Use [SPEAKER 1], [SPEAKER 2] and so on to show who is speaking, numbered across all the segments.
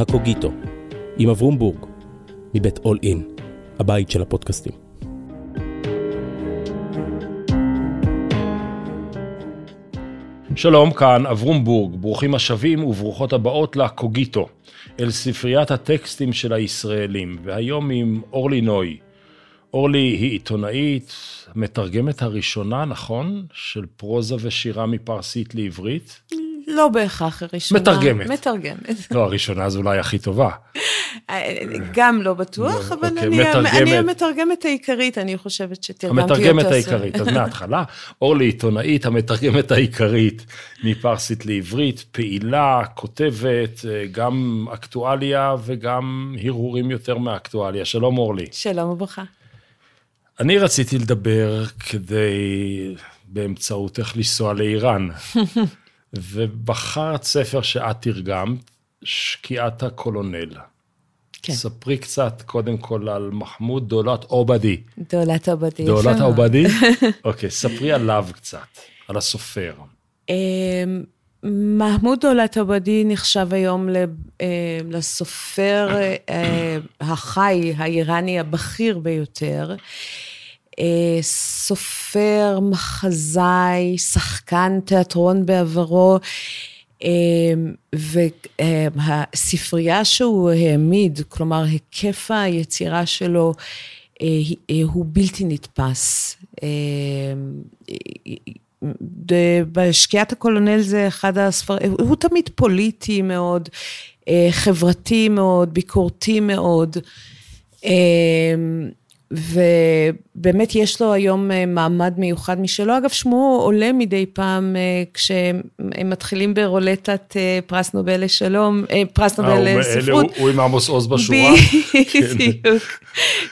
[SPEAKER 1] הקוגיטו, עם אברום בורג, מבית אול אין, הבית של הפודקאסטים. שלום, כאן אברום בורג, ברוכים השבים וברוכות הבאות לקוגיטו, אל ספריית הטקסטים של הישראלים, והיום עם אורלי נוי. אורלי היא עיתונאית, מתרגמת הראשונה, נכון? של פרוזה ושירה מפרסית לעברית?
[SPEAKER 2] לא בהכרח הראשונה.
[SPEAKER 1] מתרגמת.
[SPEAKER 2] מתרגמת.
[SPEAKER 1] לא, הראשונה זו אולי הכי טובה.
[SPEAKER 2] גם לא בטוח,
[SPEAKER 1] לא,
[SPEAKER 2] אבל
[SPEAKER 1] אוקיי,
[SPEAKER 2] אני,
[SPEAKER 1] מתרגמת.
[SPEAKER 2] אני המתרגמת העיקרית, אני חושבת שתרגמתי יותר.
[SPEAKER 1] המתרגמת. העיקרית, אז מההתחלה, אורלי עיתונאית, המתרגמת העיקרית מפרסית לעברית, פעילה, כותבת, אה, גם אקטואליה וגם הרהורים יותר מאקטואליה. שלום אורלי.
[SPEAKER 2] שלום וברכה.
[SPEAKER 1] אני רציתי לדבר כדי באמצעותך לנסוע לאיראן, ובחרת ספר שאת תרגמת, שקיעת הקולונל.
[SPEAKER 2] כן.
[SPEAKER 1] ספרי קצת קודם כל על מחמוד דולת עובדי.
[SPEAKER 2] דולת עבדי.
[SPEAKER 1] דולת. עובדי? אוקיי, ספרי עליו קצת, על הסופר.
[SPEAKER 2] אמ, מחמוד דולת עבדי נחשב היום אה, לסופר אה, החי האיראני הבכיר ביותר. אה, סופר, מחזאי, שחקן תיאטרון בעברו, אה, והספרייה שהוא העמיד, כלומר, היקף היצירה שלו אה, אה, הוא בלתי נתפס. אה, בשקיעת הקולונל זה אחד הספרים, הוא תמיד פוליטי מאוד, אה, חברתי מאוד, ביקורתי מאוד. ובאמת יש לו היום אה, מעמד מיוחד משלו. אגב, שמו עולה מדי פעם אה, כשהם מתחילים ברולטת אה, פרס נובל לשלום, פרס נובל לספרות.
[SPEAKER 1] הוא- עם עמוס עוז בשורה? כן.
[SPEAKER 2] בדיוק,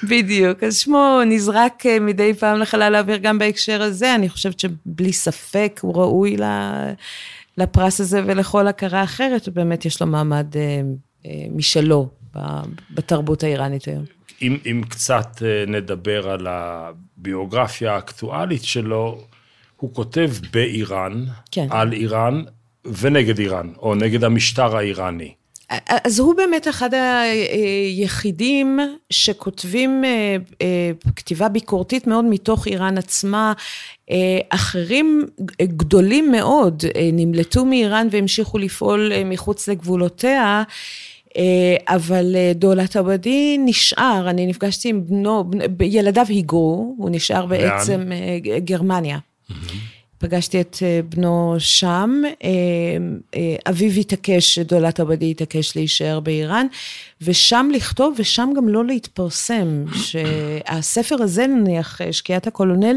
[SPEAKER 2] בדיוק. אז שמו נזרק מדי פעם לחלל האוויר גם בהקשר הזה, אני חושבת שבלי ספק הוא ראוי לפרס הזה ולכל הכרה אחרת, ובאמת יש לו מעמד משלו בתרבות האיראנית היום.
[SPEAKER 1] אם, אם קצת אה, נדבר על הביוגרפיה האקטואלית שלו, הוא כותב באיראן,
[SPEAKER 2] כן.
[SPEAKER 1] על איראן ונגד איראן, או נגד המשטר האיראני.
[SPEAKER 2] אז הוא באמת אחד היחידים שכותבים אה, אה, כתיבה ביקורתית מאוד מתוך איראן עצמה. אה, אחרים גדולים מאוד אה, נמלטו מאיראן והמשיכו לפעול אה, מחוץ לגבולותיה. אה, אבל אה, דולת עבדי נשאר, אני נפגשתי עם בנו, בנ- ילדיו היגרו, הוא נשאר בעצם אה, גרמניה. פגשתי את בנו שם, אביו התעקש, דולת עבדי התעקש להישאר באיראן, ושם לכתוב ושם גם לא להתפרסם, שהספר הזה נניח, שקיעת הקולונל,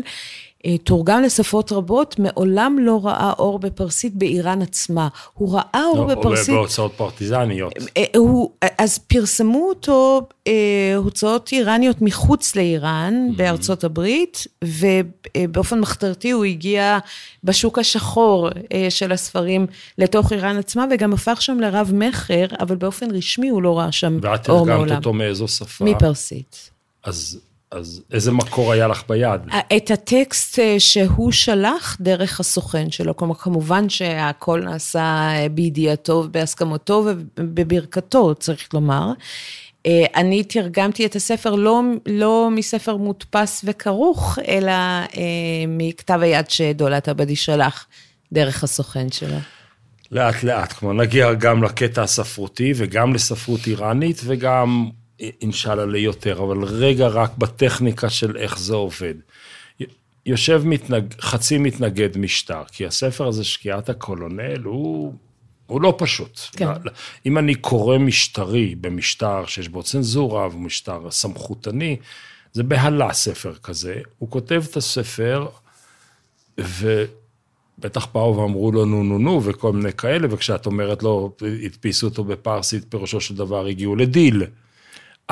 [SPEAKER 2] תורגם לשפות רבות, מעולם לא ראה אור בפרסית באיראן עצמה. הוא ראה אור
[SPEAKER 1] או
[SPEAKER 2] בפרסית...
[SPEAKER 1] בהוצאות פרטיזניות.
[SPEAKER 2] אה, הוא, אז פרסמו אותו אה, הוצאות איראניות מחוץ לאיראן, בארצות הברית, ובאופן מחתרתי הוא הגיע בשוק השחור אה, של הספרים לתוך איראן עצמה, וגם הפך שם לרב מכר, אבל באופן רשמי הוא לא ראה שם
[SPEAKER 1] ואת
[SPEAKER 2] אור
[SPEAKER 1] תרגמת
[SPEAKER 2] מעולם.
[SPEAKER 1] אותו מאיזו שפה?
[SPEAKER 2] מפרסית.
[SPEAKER 1] אז, אז איזה מקור היה לך ביד?
[SPEAKER 2] את הטקסט אה, שהוא שלח דרך הסוכן שלו, כלומר, כמובן שהכל נעשה אה, בידיעתו ובהסכמתו ובברכתו, צריך לומר. אה, אני תרגמתי את הספר לא, לא מספר מודפס וכרוך, אלא מכתב היד שדולת עבדי שלח דרך הסוכן שלו.
[SPEAKER 1] לאט לאט, כמו נגיע גם לקטע הספרותי וגם לספרות איראנית וגם אינשאללה ליותר, אבל רגע רק בטכניקה של איך זה עובד. יושב מתנג, חצי מתנגד משטר, כי הספר הזה, שקיעת הקולונל, הוא, הוא לא פשוט.
[SPEAKER 2] כן.
[SPEAKER 1] אם אני קורא משטרי במשטר שיש בו צנזורה ומשטר סמכותני, זה בהלה ספר כזה. הוא כותב את הספר, ובטח באו ואמרו לו נו נו נו וכל מיני כאלה, וכשאת אומרת לו, הדפיסו אותו בפרסית, פירושו של דבר הגיעו לדיל.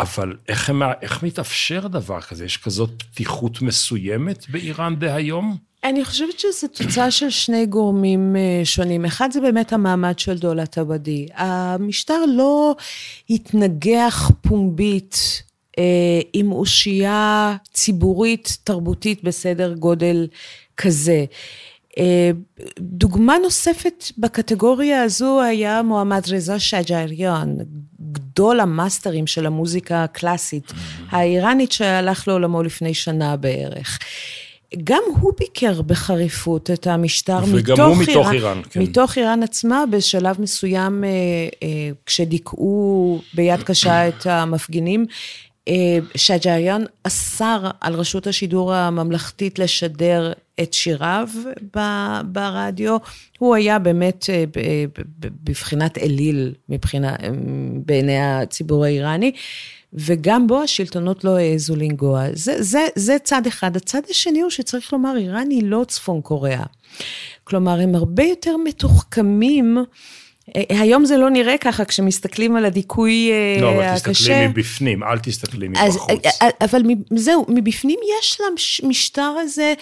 [SPEAKER 1] אבל איך, הם, איך מתאפשר דבר כזה? יש כזאת פתיחות מסוימת באיראן דהיום?
[SPEAKER 2] אני חושבת שזו תוצאה של שני גורמים אה, שונים. אחד זה באמת המעמד של דולת עבדי. המשטר לא התנגח פומבית אה, עם אושייה ציבורית, תרבותית בסדר גודל כזה. דוגמה נוספת בקטגוריה הזו היה מועמד רזה שג'אריאן, גדול המאסטרים של המוזיקה הקלאסית האיראנית שהלך לעולמו לפני שנה בערך. גם הוא ביקר בחריפות את המשטר
[SPEAKER 1] מתוך איראן. וגם הוא מתוך איראן,
[SPEAKER 2] כן. מתוך איראן עצמה, בשלב מסוים, כשדיכאו ביד קשה את המפגינים, שג'אריאן אסר על רשות השידור הממלכתית לשדר את שיריו ברדיו. הוא היה באמת בבחינת אליל מבחינה, בעיני הציבור האיראני. וגם בו השלטונות לא העזו לנגוע. זה, זה, זה צד אחד. הצד השני הוא שצריך לומר, איראן היא לא צפון קוריאה. כלומר, הם הרבה יותר מתוחכמים. היום זה לא נראה ככה כשמסתכלים על הדיכוי הקשה.
[SPEAKER 1] לא, אבל תסתכלי מבפנים, אל תסתכלי מבחוץ. אז,
[SPEAKER 2] אבל זהו, מבפנים יש למשטר הזה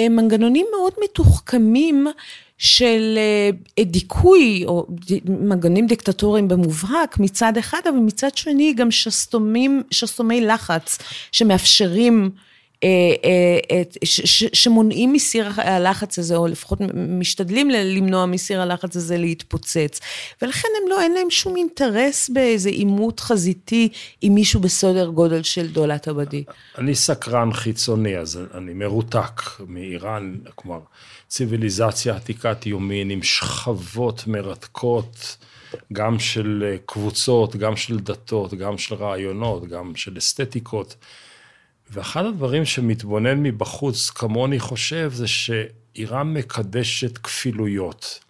[SPEAKER 2] מנגנונים מאוד מתוחכמים. של דיכוי, או מנגנים דיקטטוריים במובהק מצד אחד, אבל מצד שני גם שסתומים, שסתומי לחץ שמאפשרים, שמונעים מסיר הלחץ הזה, או לפחות משתדלים למנוע מסיר הלחץ הזה להתפוצץ. ולכן הם לא, אין להם שום אינטרס באיזה עימות חזיתי עם מישהו בסדר גודל של דולת עבדי.
[SPEAKER 1] אני סקרן חיצוני, אז אני מרותק מאיראן, כלומר... ציוויליזציה עתיקת יומין עם שכבות מרתקות, גם של קבוצות, גם של דתות, גם של רעיונות, גם של אסתטיקות. ואחד הדברים שמתבונן מבחוץ, כמוני חושב, זה שאיראן מקדשת כפילויות.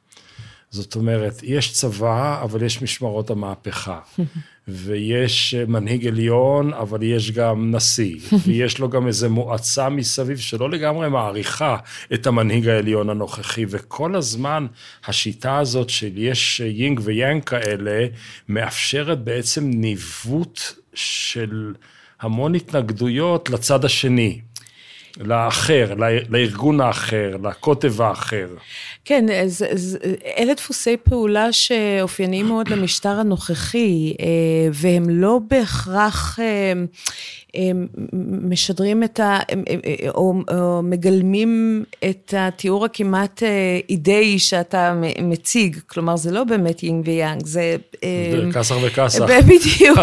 [SPEAKER 1] זאת אומרת, יש צבא, אבל יש משמרות המהפכה. ויש מנהיג עליון, אבל יש גם נשיא. ויש לו גם איזו מועצה מסביב שלא לגמרי מעריכה את המנהיג העליון הנוכחי. וכל הזמן השיטה הזאת של יש יינג ויאנג כאלה, מאפשרת בעצם ניווט של המון התנגדויות לצד השני. לאחר, לארגון האחר, לקוטב האחר.
[SPEAKER 2] כן, אז, אז אלה דפוסי פעולה שאופייניים מאוד למשטר הנוכחי, אה, והם לא בהכרח אה, משדרים את ה... או, או מגלמים את התיאור הכמעט אה, אידאי שאתה מציג, כלומר זה לא באמת יינג ויאנג, זה...
[SPEAKER 1] קסר וקסח.
[SPEAKER 2] בדיוק,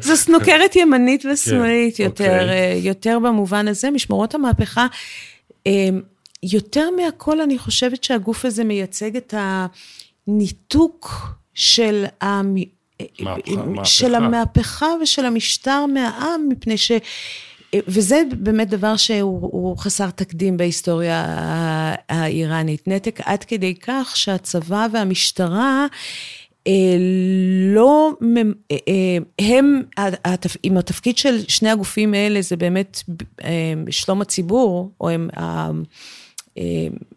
[SPEAKER 2] זו סנוקרת ימנית ושמאלית כן, יותר, אוקיי. יותר במובן הזה, משמרות המהפכה. יותר מהכל, אני חושבת שהגוף הזה מייצג את הניתוק של, המ... מהפכה, של המהפכה ושל המשטר מהעם, מפני ש... וזה באמת דבר שהוא חסר תקדים בהיסטוריה האיראנית. נתק עד כדי כך שהצבא והמשטרה לא, הם, אם התפקיד של שני הגופים האלה זה באמת שלום הציבור, או הם...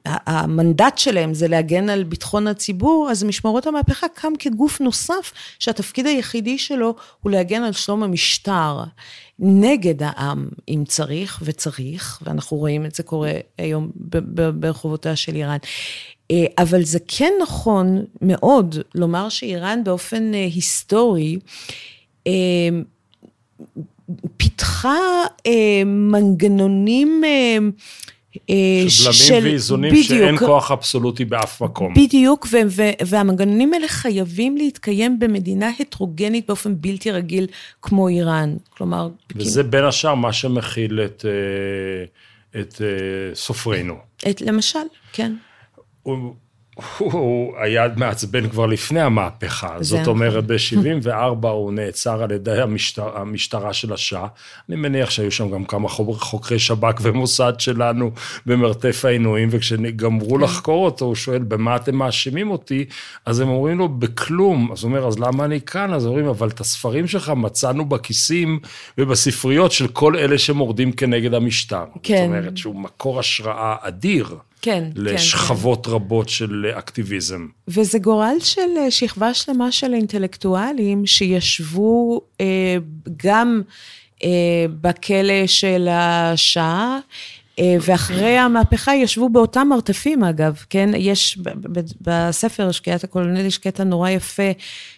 [SPEAKER 2] המנדט שלהם זה להגן על ביטחון הציבור, אז משמרות המהפכה קם כגוף נוסף, שהתפקיד היחידי שלו הוא להגן על שלום המשטר נגד העם, אם צריך, וצריך, ואנחנו רואים את זה קורה היום ברחובותיה של איראן. אה, אבל זה כן נכון מאוד לומר שאיראן באופן אה, היסטורי, אה, פיתחה מנגנונים
[SPEAKER 1] אה, של בלמים ואיזונים בדיוק, שאין כוח אבסולוטי באף מקום.
[SPEAKER 2] בדיוק, ו- ו- והמנגנונים האלה חייבים להתקיים במדינה הטרוגנית באופן בלתי רגיל כמו איראן. כלומר...
[SPEAKER 1] וזה כאילו... בין השאר מה שמכיל את, אה, את אה, סופרינו.
[SPEAKER 2] את, למשל, כן.
[SPEAKER 1] הוא, היה מעצבן כבר לפני המהפכה, זאת נכון. אומרת, ב-74 הוא נעצר על ידי המשטר, המשטרה של השאה. אני מניח שהיו שם גם כמה חוקרי שב"כ ומוסד שלנו במרתף העינויים, וכשגמרו כן. לחקור אותו, הוא שואל, במה אתם מאשימים אותי? אז הם אומרים לו, בכלום. אז הוא אומר, אז למה אני כאן? אז אומרים, אבל את הספרים שלך מצאנו בכיסים ובספריות של כל אלה שמורדים כנגד המשטר. כן. זאת אומרת, שהוא מקור השראה אדיר.
[SPEAKER 2] כן,
[SPEAKER 1] לשכבות
[SPEAKER 2] כן,
[SPEAKER 1] רבות של אקטיביזם.
[SPEAKER 2] וזה גורל של אה, שכבה שלמה של אינטלקטואלים שישבו אה, גם אה, בכלא של השעה, אה, ואחרי המהפכה ישבו באותם מרתפים אגב, כן? יש בספר שקיעת הקולונל יש קטע נורא יפה,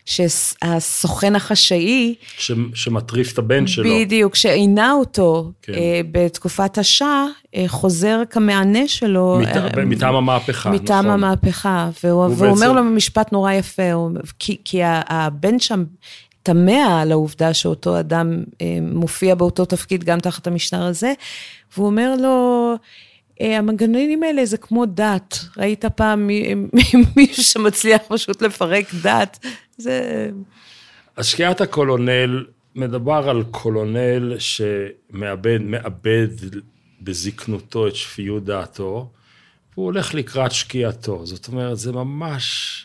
[SPEAKER 2] שהסוכן החשאי...
[SPEAKER 1] ש, שמטריף את הבן שלו.
[SPEAKER 2] בדיוק, שעינה אותו כן. אה, בתקופת השאה, אה, חוזר כמענה שלו.
[SPEAKER 1] מת, מטעם המהפכה,
[SPEAKER 2] מטעם נכון. המהפכה, והוא, והוא אומר לו משפט נורא יפה, כי, כי הבן שם... תמה על העובדה שאותו אדם מופיע באותו תפקיד גם תחת המשטר הזה, והוא אומר לו, אה, המנגנונים האלה זה כמו דת. ראית פעם מישהו שמצליח פשוט לפרק דת? זה...
[SPEAKER 1] אז שקיעת הקולונל, מדבר על קולונל שמאבד מאבד בזקנותו את שפיות דעתו, והוא הולך לקראת שקיעתו. זאת אומרת, זה ממש אה,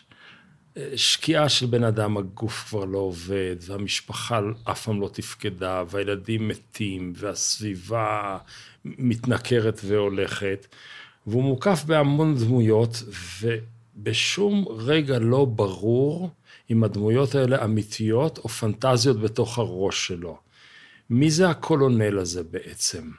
[SPEAKER 1] שקיעה של בן אדם, הגוף כבר לא עובד, והמשפחה אף פעם לא תפקדה, והילדים מתים, והסביבה מתנכרת והולכת, והוא מוקף בהמון דמויות, ובשום רגע לא ברור אם הדמויות האלה אמיתיות או פנטזיות בתוך הראש שלו. מי זה הקולונל הזה בעצם?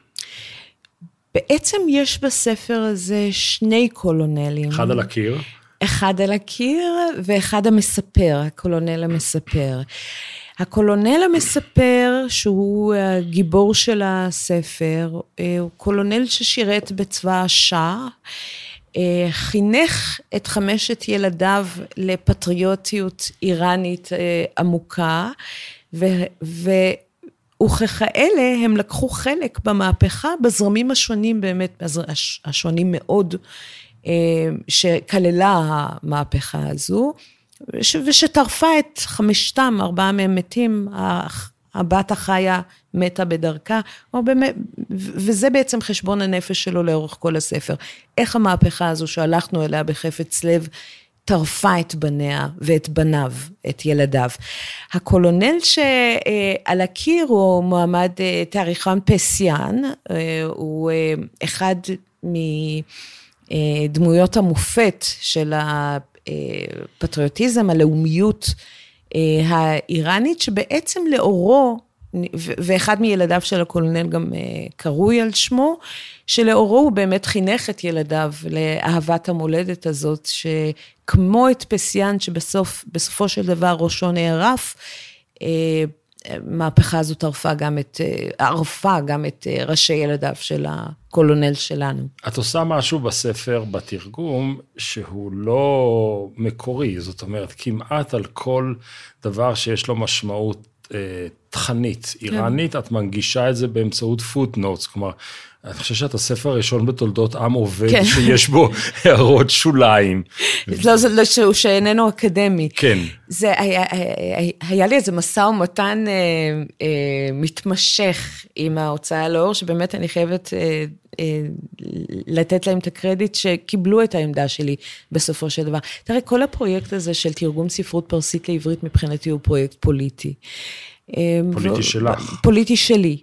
[SPEAKER 2] בעצם יש בספר הזה שני קולונלים.
[SPEAKER 1] אחד על הקיר?
[SPEAKER 2] אחד על הקיר ואחד המספר, הקולונל המספר. הקולונל המספר, שהוא הגיבור של הספר, אה, הוא קולונל ששירת בצבא השאה, אה, חינך את חמשת ילדיו לפטריוטיות איראנית אה, עמוקה. ו וככאלה הם לקחו חלק במהפכה בזרמים השונים באמת, השונים מאוד, שכללה המהפכה הזו. ושטרפה את חמשתם, ארבעה מהם מתים, הבת החיה מתה בדרכה, וזה בעצם חשבון הנפש שלו לאורך כל הספר. איך המהפכה הזו שהלכנו אליה בחפץ לב, טרפה את בניה ואת בניו, את ילדיו. הקולונל שעל הקיר הוא מועמד אה, תאריכן פסיאן, אה, הוא אה, אחד מדמויות המופת של הפטריוטיזם, הלאומיות אה, האיראנית, שבעצם לאורו, ואחד מילדיו של הקולונל גם אה, קרוי על שמו, שלאורו הוא באמת חינך את ילדיו לאהבת המולדת הזאת, שכמו את פסיאן, שבסופו של דבר ראשו נערף, אה, המהפכה הזו טרפה גם את, ערפה גם את ראשי ילדיו של הקולונל שלנו.
[SPEAKER 1] את עושה משהו בספר, בתרגום, שהוא לא מקורי, זאת אומרת, כמעט על כל דבר שיש לו משמעות אה, תכנית כן. איראנית, את מנגישה את זה באמצעות פוטנוטס, כלומר, אני חושב שאת הספר הראשון בתולדות עם עובד, כן. שיש בו הערות שוליים.
[SPEAKER 2] לא, זה לא שהוא שאיננו אקדמי.
[SPEAKER 1] כן.
[SPEAKER 2] זה, היה, היה, היה לי איזה משא ומתן אה, אה, מתמשך עם ההוצאה לאור, שבאמת אני חייבת אה, לתת להם את הקרדיט שקיבלו את העמדה שלי בסופו של דבר. תראה, כל הפרויקט הזה של תרגום ספרות פרסית לעברית מבחינתי הוא פרויקט פוליטי.
[SPEAKER 1] אמ, פוליטי שלך.
[SPEAKER 2] פוליטי שלי.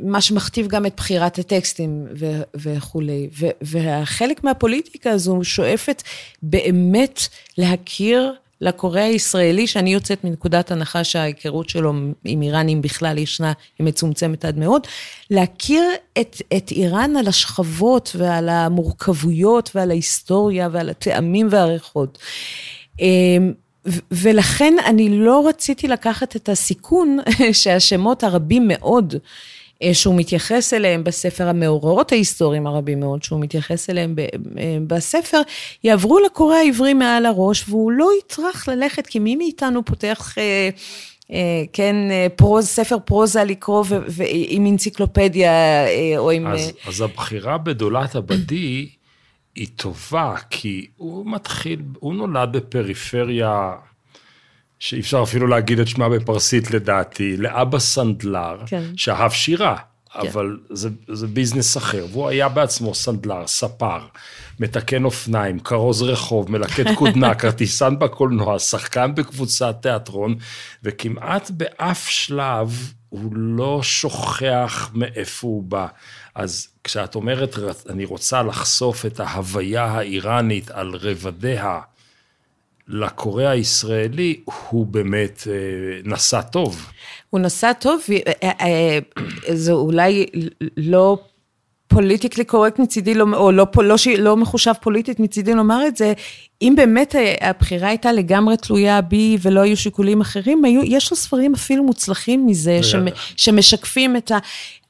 [SPEAKER 2] ומה שמכתיב גם את בחירת הטקסטים וכולי. והחלק מהפוליטיקה הזו שואפת באמת להכיר לקורא הישראלי, שאני יוצאת מנקודת הנחה שההיכרות שלו עם איראנים בכלל ישנה, היא מצומצמת עד מאוד, להכיר את, את איראן על השכבות ועל המורכבויות ועל ההיסטוריה ועל הטעמים והריחות. אמ, ולכן אני לא רציתי לקחת את הסיכון שהשמות הרבים מאוד שהוא מתייחס אליהם בספר, המאורעות ההיסטוריים הרבים מאוד שהוא מתייחס אליהם אה, בספר, יעברו לקורא העברי מעל הראש, והוא לא יטרח ללכת, כי מי מאיתנו פותח... אה, כן, פרוז, ספר פרוזה לקרוא עם אנציקלופדיה או עם...
[SPEAKER 1] אז, אז הבחירה בדולת הבדי היא טובה, כי הוא מתחיל, הוא נולד בפריפריה, שאי אפשר אפילו להגיד את שמה בפרסית לדעתי, לאבא סנדלר, כן. שאהב שירה, כן. אבל זה, זה ביזנס אחר, והוא היה בעצמו סנדלר, ספר, מתקן אופניים, כרוז רחוב, מלקט כותנה, כרטיסן בקולנוע, שחקן בקבוצת תיאטרון, וכמעט באף שלב הוא לא שוכח מאיפה הוא בא. אז כשאת אומרת, אני רוצה לחשוף את ההוויה האיראנית על רבדיה, לקורא הישראלי הוא באמת אה, נשא טוב.
[SPEAKER 2] הוא נשא טוב, אה, אה, זה אולי לא פוליטיקלי קורקט מצידי, לא, או לא, לא, לא מחושב פוליטית מצידי לומר את זה, אם באמת הבחירה הייתה לגמרי תלויה בי ולא היו שיקולים אחרים, היו, יש לו ספרים אפילו מוצלחים מזה, שמ, שמשקפים את ה...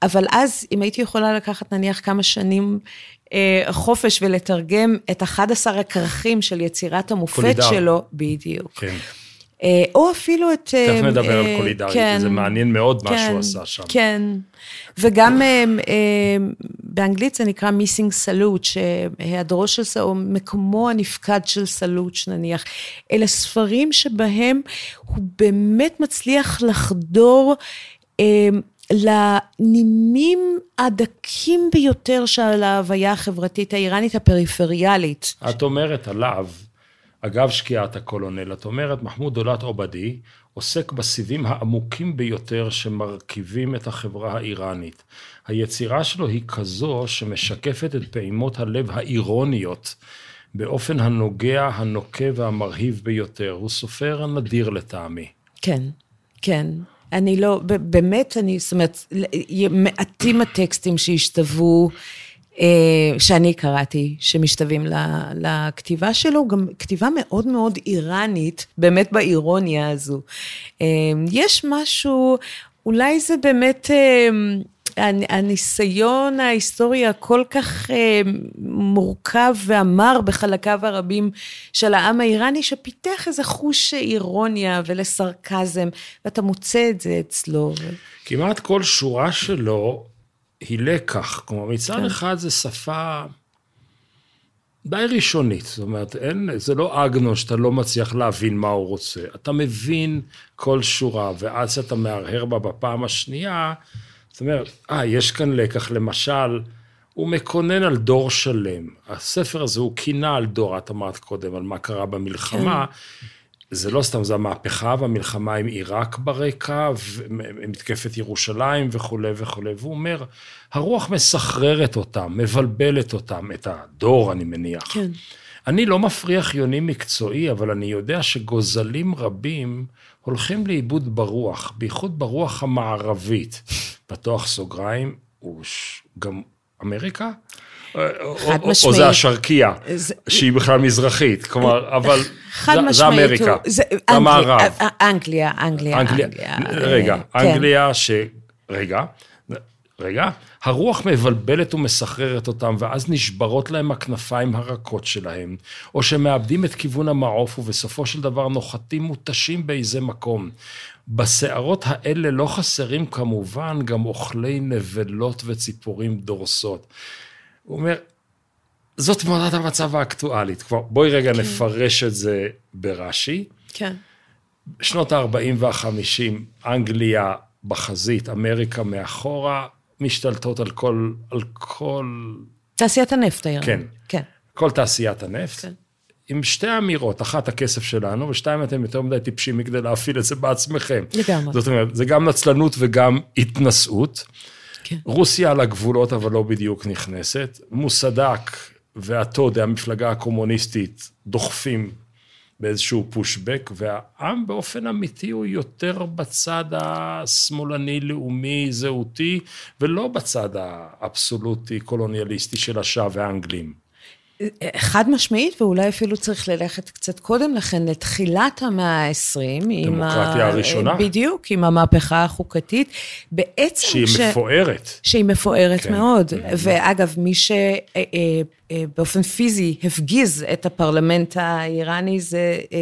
[SPEAKER 2] אבל אז, אם הייתי יכולה לקחת נניח כמה שנים חופש ולתרגם את 11 הכרכים של יצירת המופת קולידר. שלו, בדיוק. כן. אה, או אפילו את...
[SPEAKER 1] תכף אה, נדבר על קולידרית, כן, זה מעניין מאוד כן, מה שהוא עשה שם.
[SPEAKER 2] כן, וגם באנגלית זה נקרא מיסינג סלוט, שהיעדרו של סלוט, או מקומו הנפקד של סלוט נניח. אלה ספרים שבהם הוא באמת מצליח לחדור לנימים הדקים ביותר של ההוויה החברתית האיראנית הפריפריאלית.
[SPEAKER 1] את אומרת עליו, אגב שקיעת הקולונל, את אומרת, מחמוד דולת עובדי עוסק בסיבים העמוקים ביותר שמרכיבים את החברה האיראנית. היצירה שלו היא כזו שמשקפת את פעימות הלב האירוניות באופן הנוגע, הנוקה והמרהיב ביותר. הוא סופר נדיר לטעמי.
[SPEAKER 2] כן, כן. אני לא, באמת, אני, זאת אומרת, מעטים הטקסטים שהשתוו, אה, שאני קראתי, שמשתווים לכתיבה שלו, גם כתיבה מאוד מאוד איראנית, באמת באירוניה הזו. אה, יש משהו, אולי זה באמת... הניסיון ההיסטורי הכל כך אה, מורכב והמר בחלקיו הרבים של העם האיראני, שפיתח איזה חוש אירוניה ולסרקזם, ואתה מוצא את זה אצלו.
[SPEAKER 1] כמעט כל שורה שלו היא לקח. כלומר, מצד כן. אחד זה שפה די ראשונית. זאת אומרת, אין, זה לא אגנו שאתה לא מצליח להבין מה הוא רוצה. אתה מבין כל שורה, ואז שאתה מהרהר בה בפעם השנייה, זאת אומרת, אה, יש כאן לקח, למשל, הוא מקונן על דור שלם. הספר הזה הוא קינה על דור, את אמרת קודם, על מה קרה במלחמה. כן. זה לא סתם, זה המהפכה והמלחמה עם עיראק ברקע, ומתקפת ירושלים וכולי וכולי. והוא אומר, הרוח מסחררת אותם, מבלבלת אותם, את הדור, אני מניח. כן. אני לא מפריח יוני מקצועי, אבל אני יודע שגוזלים רבים הולכים לאיבוד ברוח, בייחוד ברוח המערבית. פתוח סוגריים, הוא גם אמריקה? חד משמעית. או זה השרקייה, זה... שהיא בכלל מזרחית, כלומר, אבל חד זה, זה אמריקה, זה המערב.
[SPEAKER 2] אנגליה, אנגליה, אנגליה.
[SPEAKER 1] רגע, כן. אנגליה ש... רגע, רגע, הרוח מבלבלת ומסחררת אותם, ואז נשברות להם הכנפיים הרכות שלהם, או שמאבדים את כיוון המעוף, ובסופו של דבר נוחתים מותשים באיזה מקום. בסערות האלה לא חסרים כמובן גם אוכלי נבלות וציפורים דורסות. הוא אומר, זאת תמונת המצב האקטואלית. כבר בואי רגע כן. נפרש את זה ברש"י.
[SPEAKER 2] כן.
[SPEAKER 1] שנות ה-40 וה-50, אנגליה בחזית, אמריקה מאחורה, משתלטות על כל... על כל...
[SPEAKER 2] תעשיית הנפט היום.
[SPEAKER 1] כן. כן. כל תעשיית הנפט. כן. עם שתי אמירות, אחת הכסף שלנו, ושתיים אתם יותר מדי טיפשים מכדי להפעיל את זה בעצמכם.
[SPEAKER 2] לגמרי.
[SPEAKER 1] זאת אומרת, זה גם נצלנות וגם התנשאות. כן. רוסיה על הגבולות, אבל לא בדיוק נכנסת. מוסדק והטוד, המפלגה הקומוניסטית, דוחפים באיזשהו פושבק, והעם באופן אמיתי הוא יותר בצד השמאלני, לאומי, זהותי, ולא בצד האבסולוטי, קולוניאליסטי של השאה והאנגלים.
[SPEAKER 2] חד משמעית, ואולי אפילו צריך ללכת קצת קודם לכן, לתחילת המאה ה-20.
[SPEAKER 1] דמוקרטיה הראשונה.
[SPEAKER 2] בדיוק, עם המהפכה החוקתית. בעצם...
[SPEAKER 1] שהיא ש... מפוארת.
[SPEAKER 2] שהיא מפוארת כן. מאוד. ואגב, מי שבאופן אה, אה, פיזי הפגיז את הפרלמנט האיראני זה אה,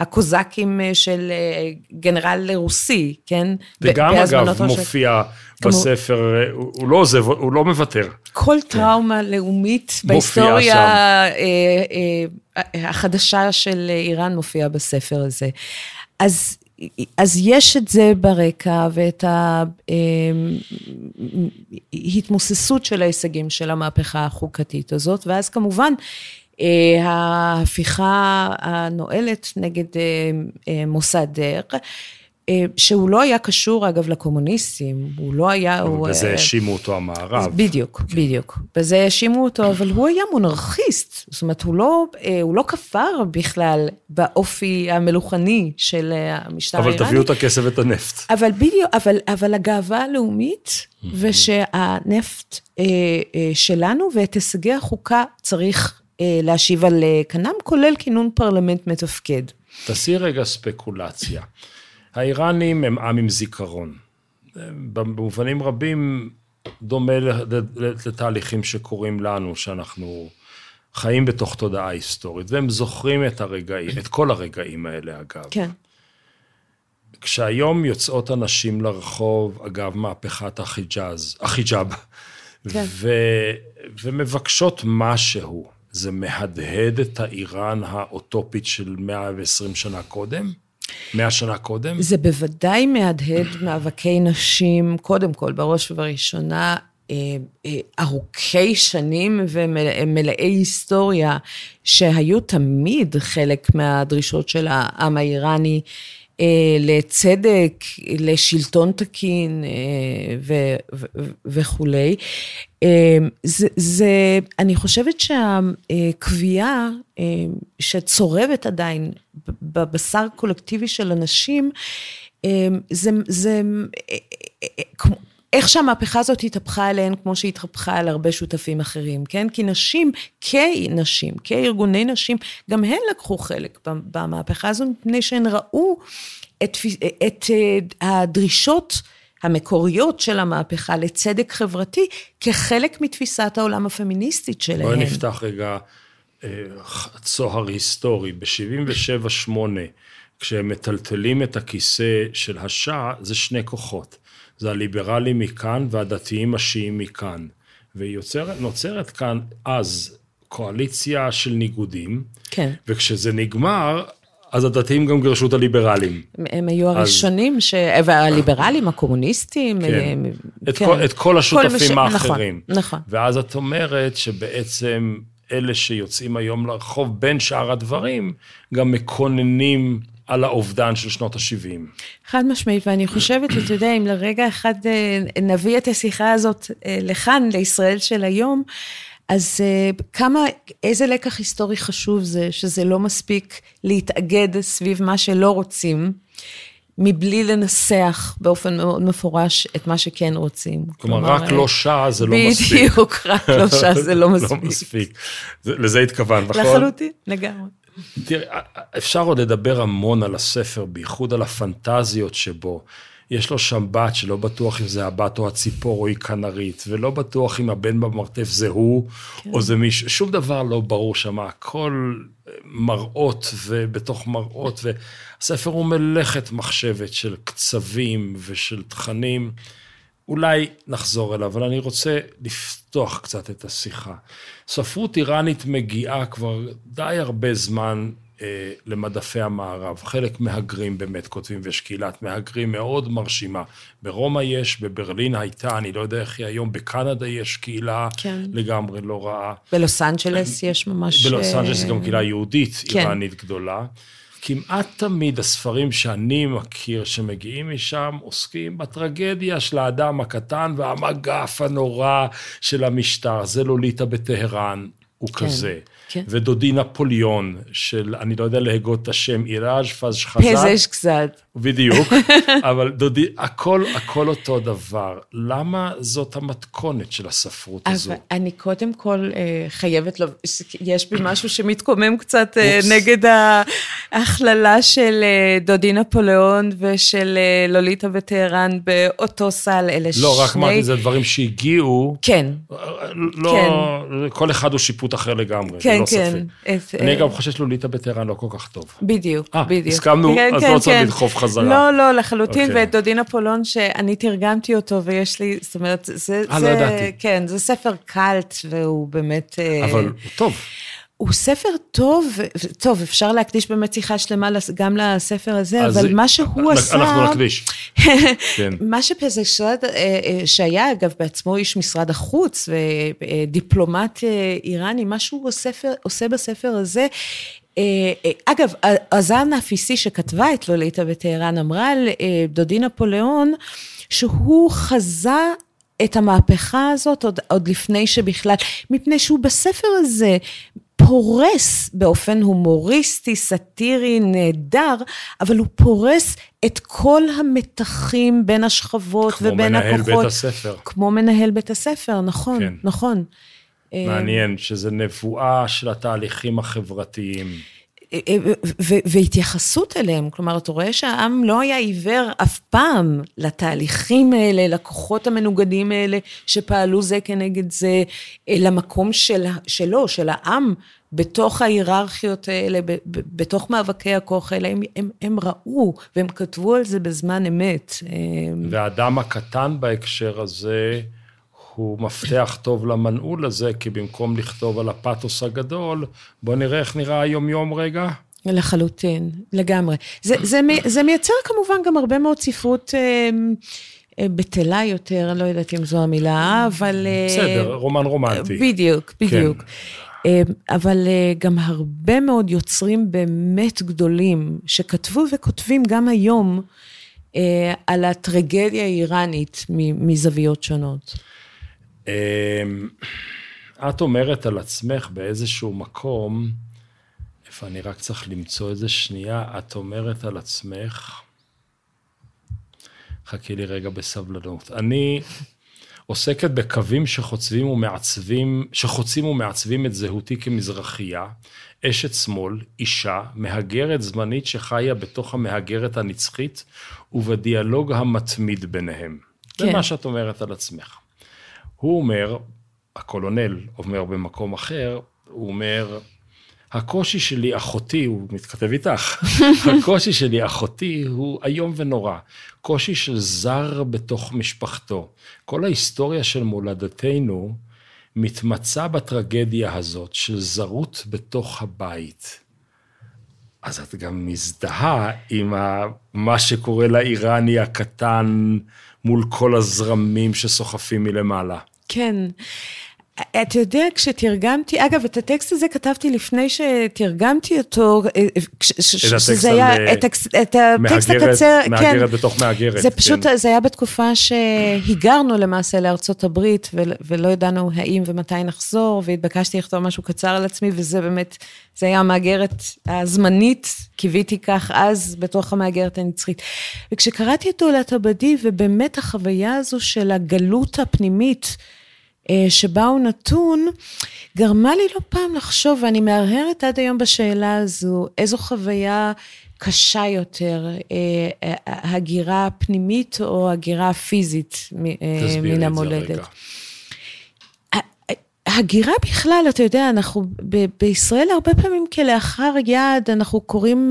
[SPEAKER 2] הקוזקים של גנרל רוסי, כן?
[SPEAKER 1] וגם אגב מופיע... בספר, הוא, הוא לא עוזב, הוא לא מוותר.
[SPEAKER 2] כל כן. טראומה לאומית בהיסטוריה אה, אה, החדשה של איראן מופיעה בספר הזה. אז, אז יש את זה ברקע ואת ההתמוססות של ההישגים של המהפכה החוקתית הזאת, ואז כמובן אה, ההפיכה הנואלת נגד מוסד דרך. אה, שהוא לא היה קשור, אגב, לקומוניסטים, הוא לא היה...
[SPEAKER 1] אבל בזה
[SPEAKER 2] אה,
[SPEAKER 1] האשימו אותו המערב.
[SPEAKER 2] בדיוק, כן. בדיוק. בזה האשימו אותו, אבל הוא היה מונרכיסט. זאת אומרת, הוא לא, אה, הוא לא כפר בכלל באופי המלוכני של המשטר
[SPEAKER 1] אבל
[SPEAKER 2] האיראני.
[SPEAKER 1] אבל תביאו את הכסף ואת הנפט.
[SPEAKER 2] אבל בדיוק, אבל, אבל הגאווה הלאומית, ושהנפט אה, אה, שלנו ואת הישגי החוקה צריך להשיב על כנם, כולל כינון פרלמנט מתפקד.
[SPEAKER 1] תעשי רגע ספקולציה. האיראנים הם עם עם זיכרון. במובנים רבים דומה לתהליכים שקורים לנו, שאנחנו חיים בתוך תודעה היסטורית, והם זוכרים את הרגעים, את כל הרגעים האלה, אגב.
[SPEAKER 2] כן.
[SPEAKER 1] כשהיום יוצאות הנשים לרחוב, אגב, מהפכת החיג'אז, החיג'אב, כן. ו, ומבקשות משהו, זה מהדהד את האיראן האוטופית של 120 שנה קודם? 100 שנה קודם?
[SPEAKER 2] זה בוודאי מהדהד מאבקי נשים, קודם כל, בראש ובראשונה, אה, אה, ארוכי שנים ומלאי היסטוריה, שהיו תמיד חלק מהדרישות של העם האיראני. אה, לצדק, לשלטון תקין וכולי. זה, זה, אני חושבת שהקביעה שצורבת עדיין בבשר קולקטיבי של אנשים, זה, זה איך שהמהפכה הזאת התהפכה אליהן, כמו שהיא התהפכה על הרבה שותפים אחרים, כן? כי נשים, כנשים, כארגוני נשים, גם הן לקחו חלק במהפכה הזו, מפני שהן ראו את, את הדרישות המקוריות של המהפכה לצדק חברתי כחלק מתפיסת העולם הפמיניסטית שלהן.
[SPEAKER 1] בואי נפתח רגע אה, צוהר היסטורי. ב-77-8, כשהם מטלטלים את הכיסא של השאה, זה שני כוחות. זה הליברלים מכאן והדתיים השיעים מכאן. ונוצרת כאן אז קואליציה של ניגודים.
[SPEAKER 2] כן.
[SPEAKER 1] וכשזה נגמר, אז הדתיים גם גירשו את הליברלים.
[SPEAKER 2] הם היו הראשונים, אז... ש... והליברלים, הקומוניסטים.
[SPEAKER 1] כן.
[SPEAKER 2] הם...
[SPEAKER 1] את, כן. כל, את כל השותפים כל מש... האחרים.
[SPEAKER 2] נכון, נכון.
[SPEAKER 1] ואז את אומרת שבעצם אלה שיוצאים היום לרחוב, בין שאר הדברים, גם מקוננים על האובדן של שנות ה-70.
[SPEAKER 2] חד משמעית, ואני חושבת, אתה יודע, אם לרגע אחד אה, נביא את השיחה הזאת אה, לכאן, לישראל של היום, אז אה, כמה, איזה לקח היסטורי חשוב זה, שזה לא מספיק להתאגד סביב מה שלא רוצים, מבלי לנסח באופן מאוד מפורש את מה שכן רוצים.
[SPEAKER 1] כלומר, כלומר רק לא שעה זה לא מספיק.
[SPEAKER 2] בדיוק, רק לא שעה זה לא מספיק.
[SPEAKER 1] לא מספיק. לזה התכוונת, נכון?
[SPEAKER 2] לחלוטין, לגמרי.
[SPEAKER 1] תראי, אפשר עוד לדבר המון על הספר, בייחוד על הפנטזיות שבו. יש לו שם בת שלא בטוח אם זה הבת או הציפור או היא כנרית, ולא בטוח אם הבן במרתף זה הוא כן. או זה מישהו, שום דבר לא ברור שם, הכל מראות ובתוך מראות, והספר הוא מלאכת מחשבת של קצבים ושל תכנים. אולי נחזור אליו, אבל אני רוצה לפתוח קצת את השיחה. ספרות איראנית מגיעה כבר די הרבה זמן אה, למדפי המערב. חלק מהגרים באמת כותבים, ויש קהילת מהגרים מאוד מרשימה. ברומא יש, בברלין הייתה, אני לא יודע איך היא היום, בקנדה יש קהילה כן. לגמרי לא רעה.
[SPEAKER 2] בלוס אנג'לס יש ממש...
[SPEAKER 1] בלוס אנג'לס גם קהילה יהודית כן. איראנית גדולה. כמעט תמיד הספרים שאני מכיר שמגיעים משם עוסקים בטרגדיה של האדם הקטן והמגף הנורא של המשטר. זה לוליטה בטהרן, הוא כן. כזה. כן. ודודי נפוליאון, של, אני לא יודע להגות את השם, איראז' פז חזק.
[SPEAKER 2] פזש קצת.
[SPEAKER 1] בדיוק, אבל דודי, הכל, הכל אותו דבר. למה זאת המתכונת של הספרות הזו?
[SPEAKER 2] אני קודם כל אה, חייבת, לו, יש בי משהו שמתקומם קצת אה, נגד ההכללה של אה, דודי נפוליאון ושל לוליטה בטהרן באותו סל, אלה שני...
[SPEAKER 1] לא, רק אמרתי, זה דברים שהגיעו.
[SPEAKER 2] כן.
[SPEAKER 1] לא, כן. כל אחד הוא שיפוט אחר לגמרי,
[SPEAKER 2] כן,
[SPEAKER 1] ללא
[SPEAKER 2] כן.
[SPEAKER 1] ספק. אני גם חושב שלוליטה בטהרן לא כל כך טוב.
[SPEAKER 2] בדיוק, בדיוק.
[SPEAKER 1] הסכמנו, אז לא צריך לדחוף חזרה.
[SPEAKER 2] לא, לא, לחלוטין. אוקיי. ואת דודין אפולון, שאני תרגמתי אותו, ויש לי, זאת אומרת, זה...
[SPEAKER 1] אה, לא ידעתי.
[SPEAKER 2] כן, זה ספר קאלט, והוא באמת...
[SPEAKER 1] אה, אבל הוא טוב.
[SPEAKER 2] הוא ספר טוב, טוב, אפשר להקדיש באמת שיחה שלמה גם לספר הזה, אבל מה שהוא עשה...
[SPEAKER 1] אנחנו נקדיש.
[SPEAKER 2] כן. מה שפזשרד, אה, שהיה אגב בעצמו איש משרד החוץ ודיפלומט איראני, מה שהוא עושה בספר הזה, אגב, עזר נאפיסי שכתבה את לוליטה בטהרן אמרה על דודי נפוליאון, שהוא חזה את המהפכה הזאת עוד, עוד לפני שבכלל, מפני שהוא בספר הזה פורס באופן הומוריסטי, סאטירי, נהדר, אבל הוא פורס את כל המתחים בין השכבות ובין הכוחות.
[SPEAKER 1] כמו מנהל בית הספר.
[SPEAKER 2] כמו מנהל בית הספר, נכון, כן. נכון.
[SPEAKER 1] מעניין, שזה נבואה של התהליכים החברתיים.
[SPEAKER 2] והתייחסות אליהם, כלומר, אתה רואה שהעם לא היה עיוור אף פעם לתהליכים האלה, לכוחות המנוגדים האלה שפעלו זה כנגד זה, למקום של, שלו, של העם, בתוך ההיררכיות האלה, בתוך מאבקי הכוח האלה, הם, הם, הם ראו והם כתבו על זה בזמן אמת.
[SPEAKER 1] והאדם הקטן בהקשר הזה, הוא מפתח טוב למנעול הזה, כי במקום לכתוב על הפתוס הגדול, בוא נראה איך נראה היום-יום רגע.
[SPEAKER 2] לחלוטין, לגמרי. זה, זה, זה מייצר כמובן גם הרבה מאוד ספרות אה, אה, בטלה יותר, אני לא יודעת אם זו המילה, אבל...
[SPEAKER 1] אה, בסדר, רומן רומנטי.
[SPEAKER 2] בדיוק, בדיוק. כן. אבל גם הרבה מאוד יוצרים באמת גדולים, שכתבו וכותבים גם היום על הטרגדיה האיראנית מזוויות שונות.
[SPEAKER 1] אמ, את אומרת על עצמך באיזשהו מקום, איפה אני רק צריך למצוא איזה שנייה, את אומרת על עצמך, חכי לי רגע בסבלנות. אני עוסקת בקווים שחוצבים ומעצבים, שחוצים ומעצבים את זהותי כמזרחייה, אשת שמאל, אישה, מהגרת זמנית שחיה בתוך המהגרת הנצחית, ובדיאלוג המתמיד ביניהם. כן. זה מה שאת אומרת על עצמך. הוא אומר, הקולונל אומר במקום אחר, הוא אומר, הקושי שלי, אחותי, הוא מתכתב איתך, הקושי שלי, אחותי, הוא איום ונורא. קושי של זר בתוך משפחתו. כל ההיסטוריה של מולדתנו מתמצה בטרגדיה הזאת של זרות בתוך הבית. אז את גם מזדהה עם מה שקורה לאיראני הקטן מול כל הזרמים שסוחפים מלמעלה.
[SPEAKER 2] כן. אתה יודע, כשתרגמתי, אגב, את הטקסט הזה כתבתי לפני שתרגמתי אותו,
[SPEAKER 1] אה, שזה היה, אה, את, את הטקסט הקצר, כן. מהגרת בתוך מהגרת.
[SPEAKER 2] זה פשוט, כן. זה היה בתקופה שהיגרנו למעשה לארצות הברית, ולא ידענו האם ומתי נחזור, והתבקשתי לכתוב משהו קצר על עצמי, וזה באמת, זה היה המהגרת הזמנית, קיוויתי כך אז, בתוך המהגרת הנצחית. וכשקראתי את עולת עבדי, ובאמת החוויה הזו של הגלות הפנימית, אה, שבה הוא נתון, גרמה לי לא פעם לחשוב, ואני מהרהרת עד היום בשאלה הזו, איזו חוויה קשה יותר, אה, אה, הגירה פנימית או הגירה פיזית מן המולדת. הגירה בכלל, אתה יודע, אנחנו ב- בישראל הרבה פעמים כלאחר יד, אנחנו קוראים,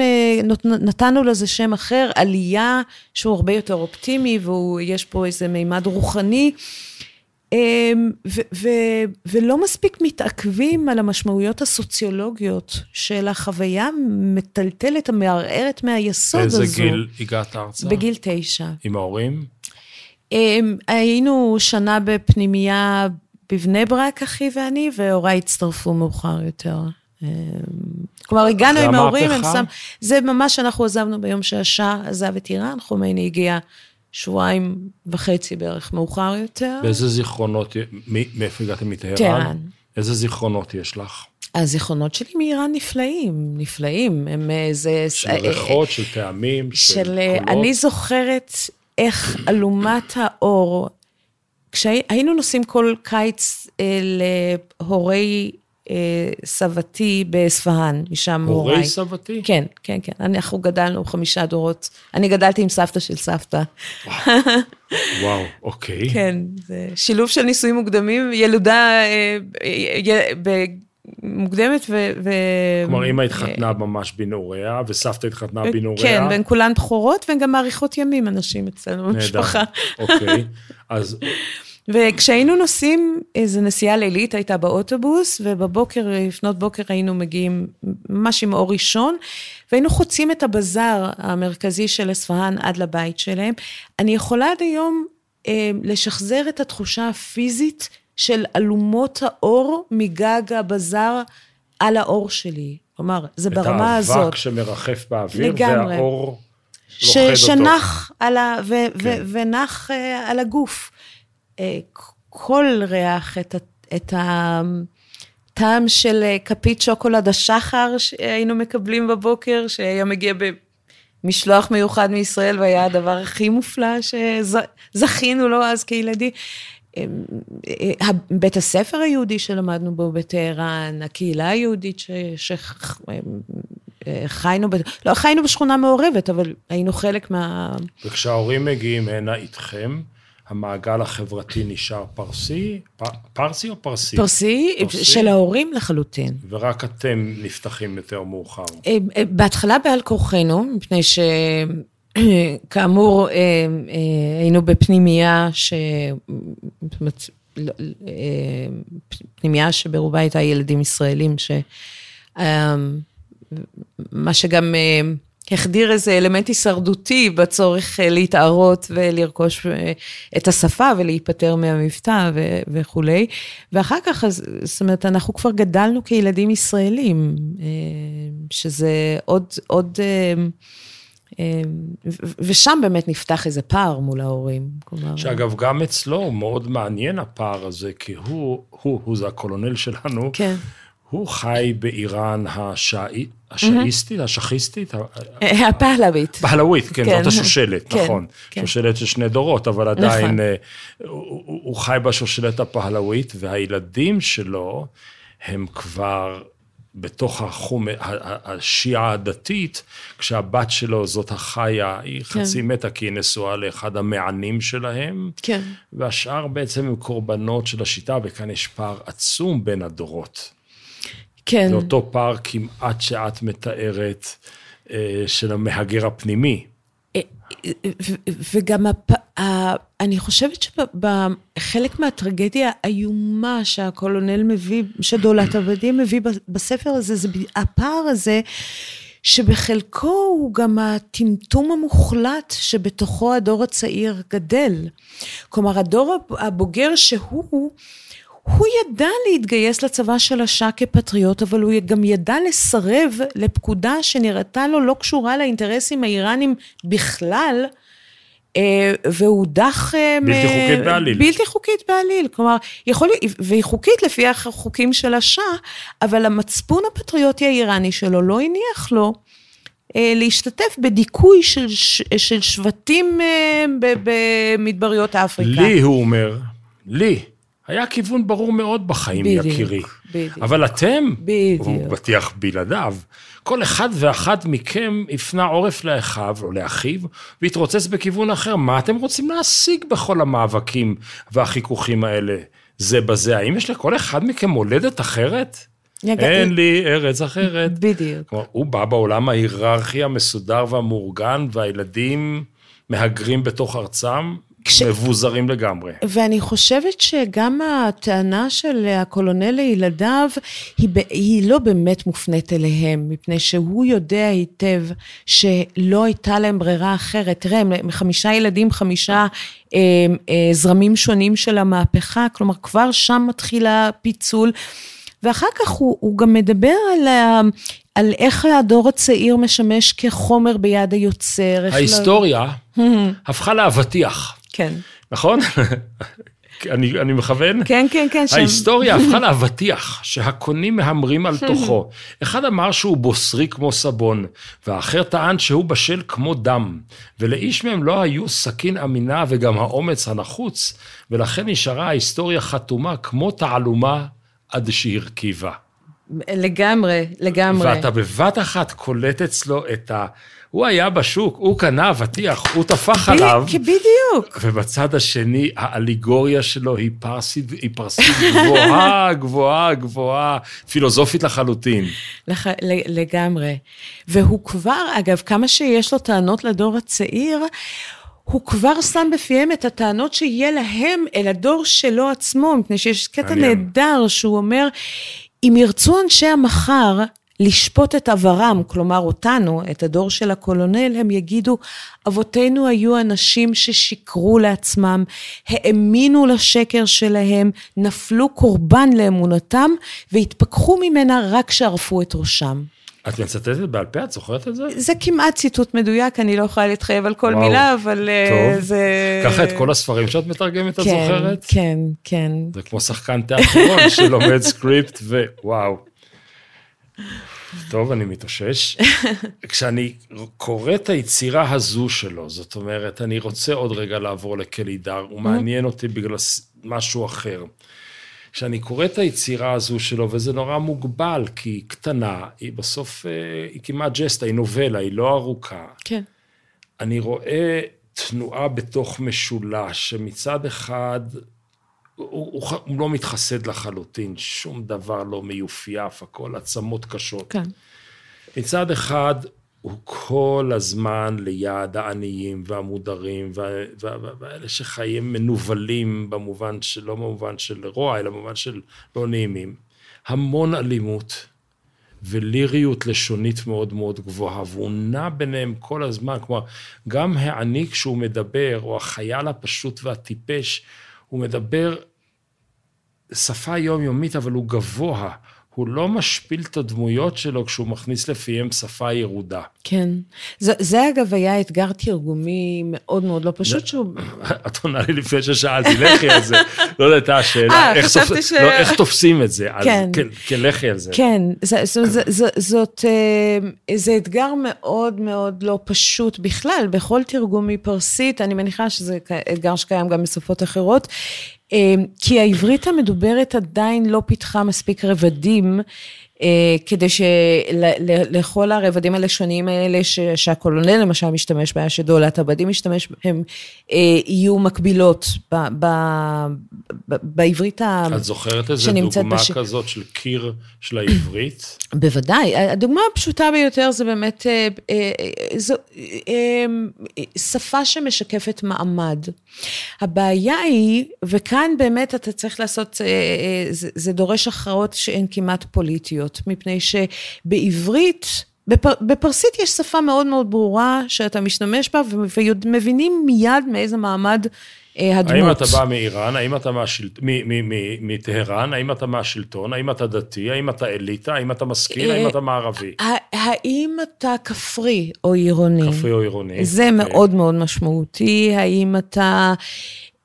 [SPEAKER 2] נתנו לזה שם אחר, עלייה שהוא הרבה יותר אופטימי ויש פה איזה מימד רוחני. אמ, ו- ו- ולא מספיק מתעכבים על המשמעויות הסוציולוגיות של החוויה המטלטלת, המערערת מהיסוד הזו.
[SPEAKER 1] באיזה גיל הגעת ארצה?
[SPEAKER 2] בגיל תשע.
[SPEAKER 1] עם ההורים?
[SPEAKER 2] אמ, היינו שנה בפנימייה בבני ברק, אחי ואני, והוריי הצטרפו מאוחר יותר. אמ, כלומר, הגענו עם ההורים, הם שם... זה ממש, אנחנו עזבנו ביום שהשאה עזב את איראן, חומייני הגיע שבועיים וחצי בערך מאוחר יותר.
[SPEAKER 1] ואיזה זכרונות, מאיפה הגעתם מטהרן? טהרן. איזה זכרונות יש לך?
[SPEAKER 2] הזיכרונות שלי מאיראן נפלאים, נפלאים. הם איזה...
[SPEAKER 1] אה, של ריחות, של טעמים, של, של אה, קולות.
[SPEAKER 2] אני זוכרת איך אלומת האור, כשהיינו נוסעים כל קיץ אה, להורי אה, סבתי באספהאן, משם
[SPEAKER 1] הוריי. הורי סבתי?
[SPEAKER 2] כן, כן, כן. אנחנו גדלנו חמישה דורות. אני גדלתי עם סבתא של סבתא.
[SPEAKER 1] וואו, אוקיי.
[SPEAKER 2] כן, זה שילוב של נישואים מוקדמים, ילודה אה, מוקדמת ו...
[SPEAKER 1] כלומר, אמא התחתנה ממש בנעוריה, וסבתא התחתנה בנעוריה.
[SPEAKER 2] כן, והן כולן בכורות, והן גם מאריכות ימים, אנשים אצלנו במשפחה.
[SPEAKER 1] נהדר, אוקיי. אז
[SPEAKER 2] וכשהיינו נוסעים, איזו נסיעה לילית הייתה באוטובוס, ובבוקר, לפנות בוקר היינו מגיעים ממש עם אור ראשון, והיינו חוצים את הבזאר המרכזי של אספהאן עד לבית שלהם. אני יכולה עד היום אה, לשחזר את התחושה הפיזית של אלומות האור מגג הבזאר על האור שלי. כלומר, זה ברמה הזאת.
[SPEAKER 1] את האבק שמרחף באוויר,
[SPEAKER 2] לגמרי.
[SPEAKER 1] והאור
[SPEAKER 2] ש,
[SPEAKER 1] לוכד אותו.
[SPEAKER 2] שנח על, ה, ו,
[SPEAKER 1] כן.
[SPEAKER 2] ו, ונח אה, על הגוף. אה, כל ריח, את, את הטעם של אה, כפית שוקולד השחר שהיינו מקבלים בבוקר, שהיה מגיע במשלוח מיוחד מישראל, והיה הדבר הכי מופלא שזכינו לו אז כילדים. אה, בית הספר היהודי שלמדנו בו בטהרן, הקהילה היהודית ש... ש... אה, חיינו, ב... לא חיינו בשכונה מעורבת, אבל היינו חלק מה...
[SPEAKER 1] וכשההורים מגיעים הנה איתכם, המעגל החברתי נשאר פרסי, פ... פרסי או פרסי?
[SPEAKER 2] פרסי,
[SPEAKER 1] פרסי?
[SPEAKER 2] של ההורים לחלוטין.
[SPEAKER 1] ורק אתם נפתחים יותר מאוחר.
[SPEAKER 2] אה, אה, בהתחלה בעל כורחנו, מפני שכאמור, אה, היינו בפנימייה ש... זאת אומרת, לא, פנימייה שברובה הייתה ילדים ישראלים, ש... מה שגם החדיר איזה אלמנט הישרדותי בצורך אה, להתערות ולרכוש אה, את השפה ולהיפטר מהמבטא ו- וכולי. ואחר כך, אז, זאת אומרת, אנחנו כבר גדלנו כילדים ישראלים, אה, שזה עוד, עוד, ושם באמת נפתח איזה פער מול ההורים. כלומר,
[SPEAKER 1] שאגב, גם אצלו הוא מאוד מעניין הפער הזה, כי הוא, הוא, הוא זה הקולונל שלנו,
[SPEAKER 2] כן.
[SPEAKER 1] הוא חי באיראן השאי- השאיסטית, השכיסטית, ה-
[SPEAKER 2] אה, הפהלווית.
[SPEAKER 1] בהלווית, כן,
[SPEAKER 2] כן.
[SPEAKER 1] זאת השושלת,
[SPEAKER 2] כן,
[SPEAKER 1] נכון.
[SPEAKER 2] כן.
[SPEAKER 1] שושלת של שני דורות, אבל עדיין
[SPEAKER 2] נכון.
[SPEAKER 1] אה, הוא, חי בשושלת הפהלווית, והילדים שלו הם כבר בתוך החום, השיעה הדתית, כשהבת שלו, זאת החיה, היא
[SPEAKER 2] כן.
[SPEAKER 1] חצי מתה כי היא נשואה לאחד המענים שלהם,
[SPEAKER 2] כן.
[SPEAKER 1] והשאר בעצם הם קורבנות של השיטה, וכאן יש פער עצום בין הדורות.
[SPEAKER 2] כן.
[SPEAKER 1] זה אותו פער כמעט שאת מתארת אה, של המהגר הפנימי.
[SPEAKER 2] ו- וגם הפ... אני חושבת שבחלק מהטרגדיה האיומה שהקולונל מביא, שדולת עבדים מביא בספר הזה, זה הפער הזה, שבחלקו הוא גם הטמטום המוחלט שבתוכו הדור הצעיר גדל. כלומר, הדור הב- הבוגר שהוא... הוא ידע להתגייס לצבא של השאה כפטריוט, אבל הוא גם ידע לסרב לפקודה שנראתה לו לא קשורה לאינטרסים האיראנים בכלל, אה, והוא דח... אה,
[SPEAKER 1] בלתי
[SPEAKER 2] מ-
[SPEAKER 1] חוקית בעליל.
[SPEAKER 2] בלתי חוקית בעליל. כלומר, יכול להיות, והיא חוקית לפי החוקים של השאה, אבל המצפון הפטריוטי האיראני שלו לא הניח לו. אה, להשתתף בדיכוי של, ש- של שבטים במדבריות אפריקה.
[SPEAKER 1] לי, הוא אומר, לי, היה כיוון ברור מאוד בחיים,
[SPEAKER 2] בדיוק,
[SPEAKER 1] יקירי.
[SPEAKER 2] בדיוק.
[SPEAKER 1] אבל אתם,
[SPEAKER 2] בדיוק.
[SPEAKER 1] הוא בטיח בלעדיו, כל אחד ואחת מכם הפנה עורף לאחיו או לאחיו והתרוצץ בכיוון אחר. מה אתם רוצים להשיג בכל המאבקים והחיכוכים האלה זה בזה? האם יש לכל אחד מכם מולדת אחרת?
[SPEAKER 2] רגע,
[SPEAKER 1] אין לי ארץ אחרת.
[SPEAKER 2] בדיוק.
[SPEAKER 1] כלומר, הוא בא בעולם ההיררכי המסודר והמאורגן, והילדים מהגרים בתוך ארצם,
[SPEAKER 2] כש-
[SPEAKER 1] מבוזרים לגמרי.
[SPEAKER 2] ואני חושבת שגם הטענה של הקולונל לילדיו, היא, ב- היא לא באמת מופנית אליהם, מפני שהוא יודע היטב שלא הייתה להם ברירה אחרת. תראה, הם חמישה ילדים, חמישה אה, אה, זרמים שונים של המהפכה, כלומר, כבר שם מתחיל הפיצול. ואחר כך הוא, הוא גם מדבר על, ה, על איך הדור הצעיר משמש כחומר ביד היוצר. לא-
[SPEAKER 1] ההיסטוריה הפכה לאבטיח,
[SPEAKER 2] כן.
[SPEAKER 1] נכון? אני, אני מכוון?
[SPEAKER 2] כן, כן, כן. שם-
[SPEAKER 1] ההיסטוריה הפכה לאבטיח שהקונים מהמרים על תוכו. אחד אמר שהוא בוסרי כמו סבון, והאחר טען שהוא בשל כמו דם, ולאיש מהם לא היו סכין אמינה וגם האומץ הנחוץ, ולכן נשארה ההיסטוריה חתומה כמו תעלומה עד שהרכיבה.
[SPEAKER 2] לגמרי, לגמרי.
[SPEAKER 1] ואתה בבת אחת קולט אצלו את ה... הוא היה בשוק, הוא קנה אבטיח, הוא טפח עליו.
[SPEAKER 2] בדיוק.
[SPEAKER 1] ובצד השני, האליגוריה שלו היא פרסית, היא פרסית גבוהה, גבוהה, גבוהה, פילוסופית לחלוטין.
[SPEAKER 2] לח... לגמרי. והוא כבר, אגב, כמה שיש לו טענות לדור הצעיר, הוא כבר שם בפיהם את הטענות שיהיה להם אל הדור שלו עצמו, מפני שיש קטע. נהדר שהוא אומר, אם ירצו אנשי המחר לשפוט את עברם, כלומר אותנו, את הדור של הקולונל, הם יגידו, אבותינו היו אנשים ששיקרו לעצמם, האמינו לשקר שלהם, נפלו קורבן לאמונתם, והתפכחו ממנה רק כשערפו את ראשם.
[SPEAKER 1] את מצטטת בעל פה? את זוכרת את זה?
[SPEAKER 2] זה כמעט ציטוט מדויק, אני לא יכולה להתחייב על כל וואו, מילה, אבל אה, טוב. זה...
[SPEAKER 1] ככה את כל הספרים שאת מתרגמת,
[SPEAKER 2] כן,
[SPEAKER 1] את זוכרת?
[SPEAKER 2] כן, כן.
[SPEAKER 1] זה כמו שחקן תיאטרון שלומד סקריפט, ווואו. טוב, אני מתאושש. כשאני קורא את היצירה הזו שלו, זאת אומרת, אני רוצה עוד רגע לעבור לקלידר, הוא מעניין אותי בגלל משהו אחר. כשאני קורא את היצירה הזו שלו, וזה נורא מוגבל, כי היא קטנה, היא בסוף, אה, היא כמעט ג'סטה, היא נובלה, היא לא ארוכה.
[SPEAKER 2] כן.
[SPEAKER 1] אני רואה תנועה בתוך משולש, שמצד אחד, הוא, הוא, הוא לא מתחסד לחלוטין, שום דבר לא מיופייף, הכל עצמות קשות.
[SPEAKER 2] כן.
[SPEAKER 1] מצד אחד, הוא כל הזמן ליד העניים והמודרים ואלה שחיים מנוולים במובן של, לא במובן של רוע, אלא במובן של לא נעימים. המון אלימות וליריות לשונית מאוד מאוד גבוהה, והוא נע ביניהם כל הזמן, כלומר, גם העני כשהוא מדבר, או החייל הפשוט והטיפש, הוא מדבר שפה יומיומית, אבל הוא גבוה. הוא לא משפיל את הדמויות שלו כשהוא מכניס לפיהם שפה ירודה.
[SPEAKER 2] כן. זה, זה אגב היה אתגר תרגומי מאוד מאוד לא פשוט שהוא...
[SPEAKER 1] את עונה לי לפני ששאלתי, לכי על זה. לא יודעת, השאלה,
[SPEAKER 2] אה,
[SPEAKER 1] איך,
[SPEAKER 2] חשבתי ש...
[SPEAKER 1] לא, איך תופסים את זה.
[SPEAKER 2] כן.
[SPEAKER 1] כן, כן, לכי על זה.
[SPEAKER 2] כן, זה, זה, זה, זה, זאת, אה, זה אתגר מאוד מאוד לא פשוט בכלל, בכל תרגום מפרסית, אני מניחה שזה אתגר שקיים גם בשפות אחרות. אמ, כי העברית המדוברת עדיין לא פיתחה מספיק רבדים כדי שלכל הרבדים הלשוניים האלה שהקולונל למשל משתמש בהם, שדולת עבדים משתמש בהם, אה, יהיו מקבילות ב, ב, ב, בעברית שנמצאת
[SPEAKER 1] את זוכרת איזה דוגמה בש... כזאת של קיר של העברית?
[SPEAKER 2] בוודאי. הדוגמה הפשוטה ביותר זה באמת אה, זו, שפה שמשקפת מעמד. הבעיה היא, וכאן באמת אתה צריך לעשות, זה, זה דורש הכרעות שהן כמעט פוליטיות. הזאת, מפני שבעברית, בפר, בפרסית יש שפה מאוד מאוד ברורה שאתה משתמש בה ומבינים מיד מאיזה מעמד אה, הדמות.
[SPEAKER 1] האם אתה בא מאיראן, האם אתה מהשלט... מטהרן, האם אתה מהשלטון, האם אתה דתי, האם אתה אליטה, האם אתה משכיל, האם אה, אתה מערבי?
[SPEAKER 2] האם אתה כפרי או עירוני?
[SPEAKER 1] כפרי או עירוני.
[SPEAKER 2] זה okay. אוקיי. מאוד מאוד משמעותי. האם אתה...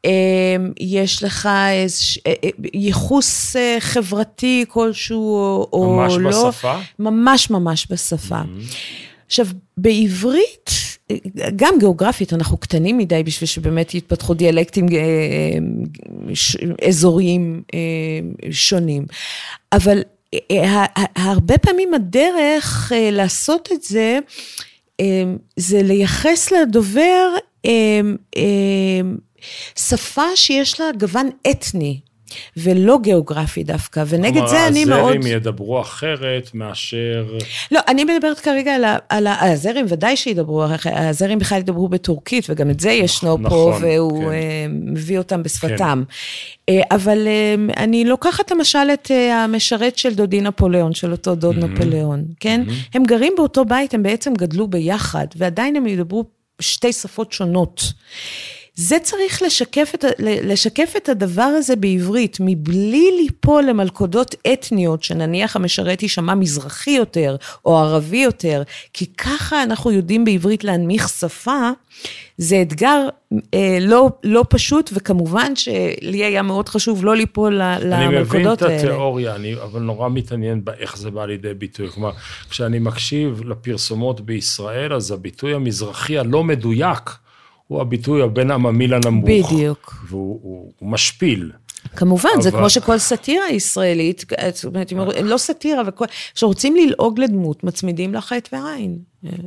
[SPEAKER 2] אמ, יש לך איזה אה, אה, ייחוס אה, חברתי כלשהו, או
[SPEAKER 1] ממש
[SPEAKER 2] לא.
[SPEAKER 1] ממש בשפה?
[SPEAKER 2] ממש ממש בשפה. Mm-hmm. עכשיו, בעברית, גם גיאוגרפית, אנחנו קטנים מדי בשביל שבאמת יתפתחו דיאלקטים אזוריים שונים. אבל הרבה פעמים הדרך לעשות את זה, זה לייחס לדובר שפה שיש לה גוון אתני. ולא גיאוגרפי דווקא, ונגד זה אני מאוד...
[SPEAKER 1] כלומר, הזרים ידברו אחרת מאשר...
[SPEAKER 2] לא, אני מדברת כרגע על, ה... על, ה... הזרים, ודאי שידברו, הזרים בכלל ידברו בטורקית, וגם את זה ישנו נכון, פה, והוא כן. אה, מביא אותם בשפתם. כן. אבל אה, אני לוקחת למשל את המשרת של דודי נפוליאון, של אותו דוד mm-hmm. נפוליאון, כן? Mm-hmm. הם גרים באותו בית, הם בעצם גדלו ביחד, ועדיין הם ידברו שתי שפות שונות. זה צריך לשקף את, לשקף את הדבר הזה בעברית, מבלי ליפול למלכודות אתניות, שנניח המשרת יישמע מזרחי יותר, או ערבי יותר, כי ככה אנחנו יודעים בעברית להנמיך שפה, זה אתגר אה, לא, לא פשוט, וכמובן שלי היה מאוד חשוב לא ליפול למלכודות האלה.
[SPEAKER 1] אני מבין את התיאוריה, אני אבל נורא מתעניין באיך זה בא לידי ביטוי. כלומר, כשאני מקשיב לפרסומות בישראל, אז הביטוי המזרחי הלא מדויק, הוא הביטוי הבין עממי לנמוך.
[SPEAKER 2] בדיוק.
[SPEAKER 1] והוא הוא, הוא משפיל.
[SPEAKER 2] כמובן, אבל... זה כמו שכל סאטירה ישראלית, זאת אומרת, לא סאטירה, כשרוצים ללעוג לדמות, מצמידים לה חטא ועין.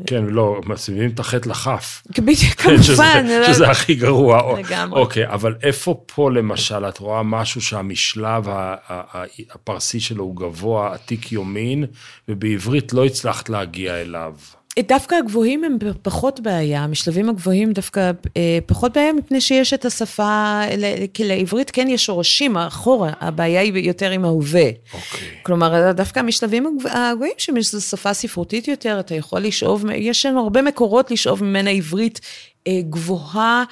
[SPEAKER 1] כן, לא, מצמידים את החטא לכף.
[SPEAKER 2] בדיוק, כמובן. שזה.
[SPEAKER 1] שזה הכי גרוע. לגמרי. אוקיי, אבל איפה פה למשל, את רואה משהו שהמשלב הפרסי שלו הוא גבוה, עתיק יומין, ובעברית לא הצלחת להגיע אליו?
[SPEAKER 2] דווקא הגבוהים הם פחות בעיה, המשלבים הגבוהים דווקא אה, פחות בעיה, מפני שיש את השפה, כי לעברית כן יש שורשים אחורה, הבעיה היא יותר עם ההווה.
[SPEAKER 1] אוקיי.
[SPEAKER 2] כלומר, דווקא המשלבים הגבוהים, שזו שפה ספרותית יותר, אתה יכול לשאוב, יש לנו הרבה מקורות לשאוב ממנה עברית אה, גבוהה.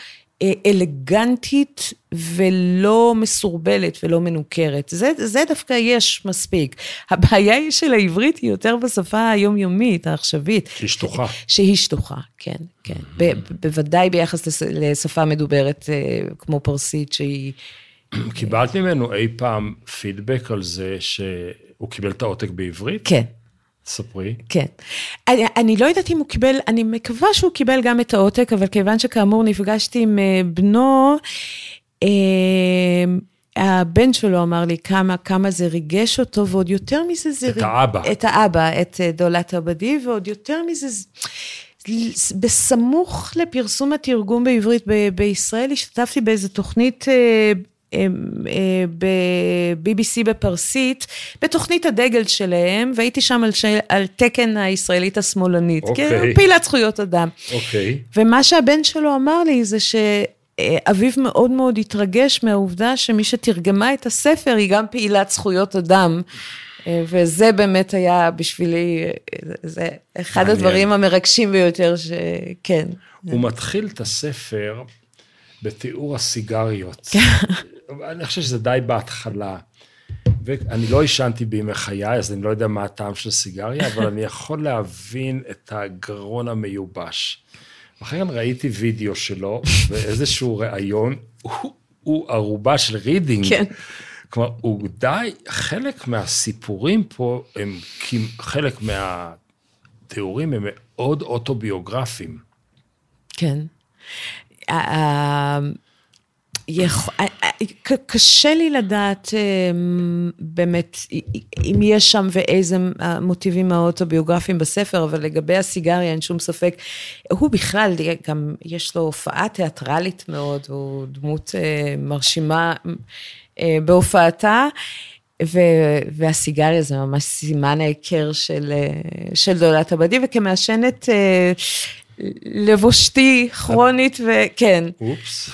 [SPEAKER 2] אה, אלגנטית ולא מסורבלת ולא מנוכרת. זה, זה דווקא יש מספיק. הבעיה היא של העברית היא יותר בשפה היומיומית, העכשווית.
[SPEAKER 1] שהיא שטוחה.
[SPEAKER 2] שהיא שטוחה, כן, כן. ב, בוודאי ביחס לשפה מדוברת אה, כמו פרסית, שהיא...
[SPEAKER 1] קיבלת ממנו אי פעם פידבק על זה שהוא קיבל את העותק בעברית?
[SPEAKER 2] כן.
[SPEAKER 1] ספרי.
[SPEAKER 2] כן. אני, אני לא יודעת אם הוא קיבל, אני מקווה שהוא קיבל גם את העותק, אבל כיוון שכאמור נפגשתי עם אה, בנו, אה, הבן שלו אמר לי כמה, כמה זה ריגש אותו, ועוד יותר מזה זה...
[SPEAKER 1] את ריג... האבא.
[SPEAKER 2] את האבא, את אה, דולת עבדי, ועוד יותר מזה... בסמוך לפרסום התרגום בעברית ב- בישראל, השתתפתי באיזו תוכנית אה, ב-BBC בפרסית, בתוכנית הדגל שלהם, והייתי שם על, ש... על תקן הישראלית השמאלנית, okay.
[SPEAKER 1] אוקיי.
[SPEAKER 2] פעילת זכויות אדם.
[SPEAKER 1] אוקיי. Okay.
[SPEAKER 2] ומה שהבן שלו אמר לי זה שאביו מאוד מאוד התרגש מהעובדה שמי שתרגמה את הספר היא גם פעילת זכויות אדם. אה, וזה באמת היה בשבילי, זה אחד מעניין. הדברים המרגשים ביותר שכן.
[SPEAKER 1] הוא מתחיל את הספר בתיאור הסיגריות. אני חושב שזה די בהתחלה. ואני לא עישנתי בימי חיי, אז אני לא יודע מה הטעם של סיגריה, אבל אני יכול להבין את הגרון המיובש. אחרי כן ראיתי וידאו שלו באיזשהו ראיון, הוא, הוא ארובה של רידינג.
[SPEAKER 2] כן.
[SPEAKER 1] כלומר, הוא די, חלק מהסיפורים פה, הם, חלק מהתיאורים הם מאוד אוטוביוגרפיים.
[SPEAKER 2] כן. יכ... אה, אה, קשה לי לדעת אמ, באמת אם יש שם ואיזה מוטיבים האוטוביוגרפיים בספר, אבל לגבי הסיגריה אין שום ספק. הוא בכלל, גם יש לו הופעה תיאטרלית מאוד, הוא דמות אה, מרשימה בהופעתה. ו- והסיגריה זה ממש סימן ההיכר של, של דולת עבדי, וכמעשנת לבושתי כרונית, וכן.
[SPEAKER 1] אופס.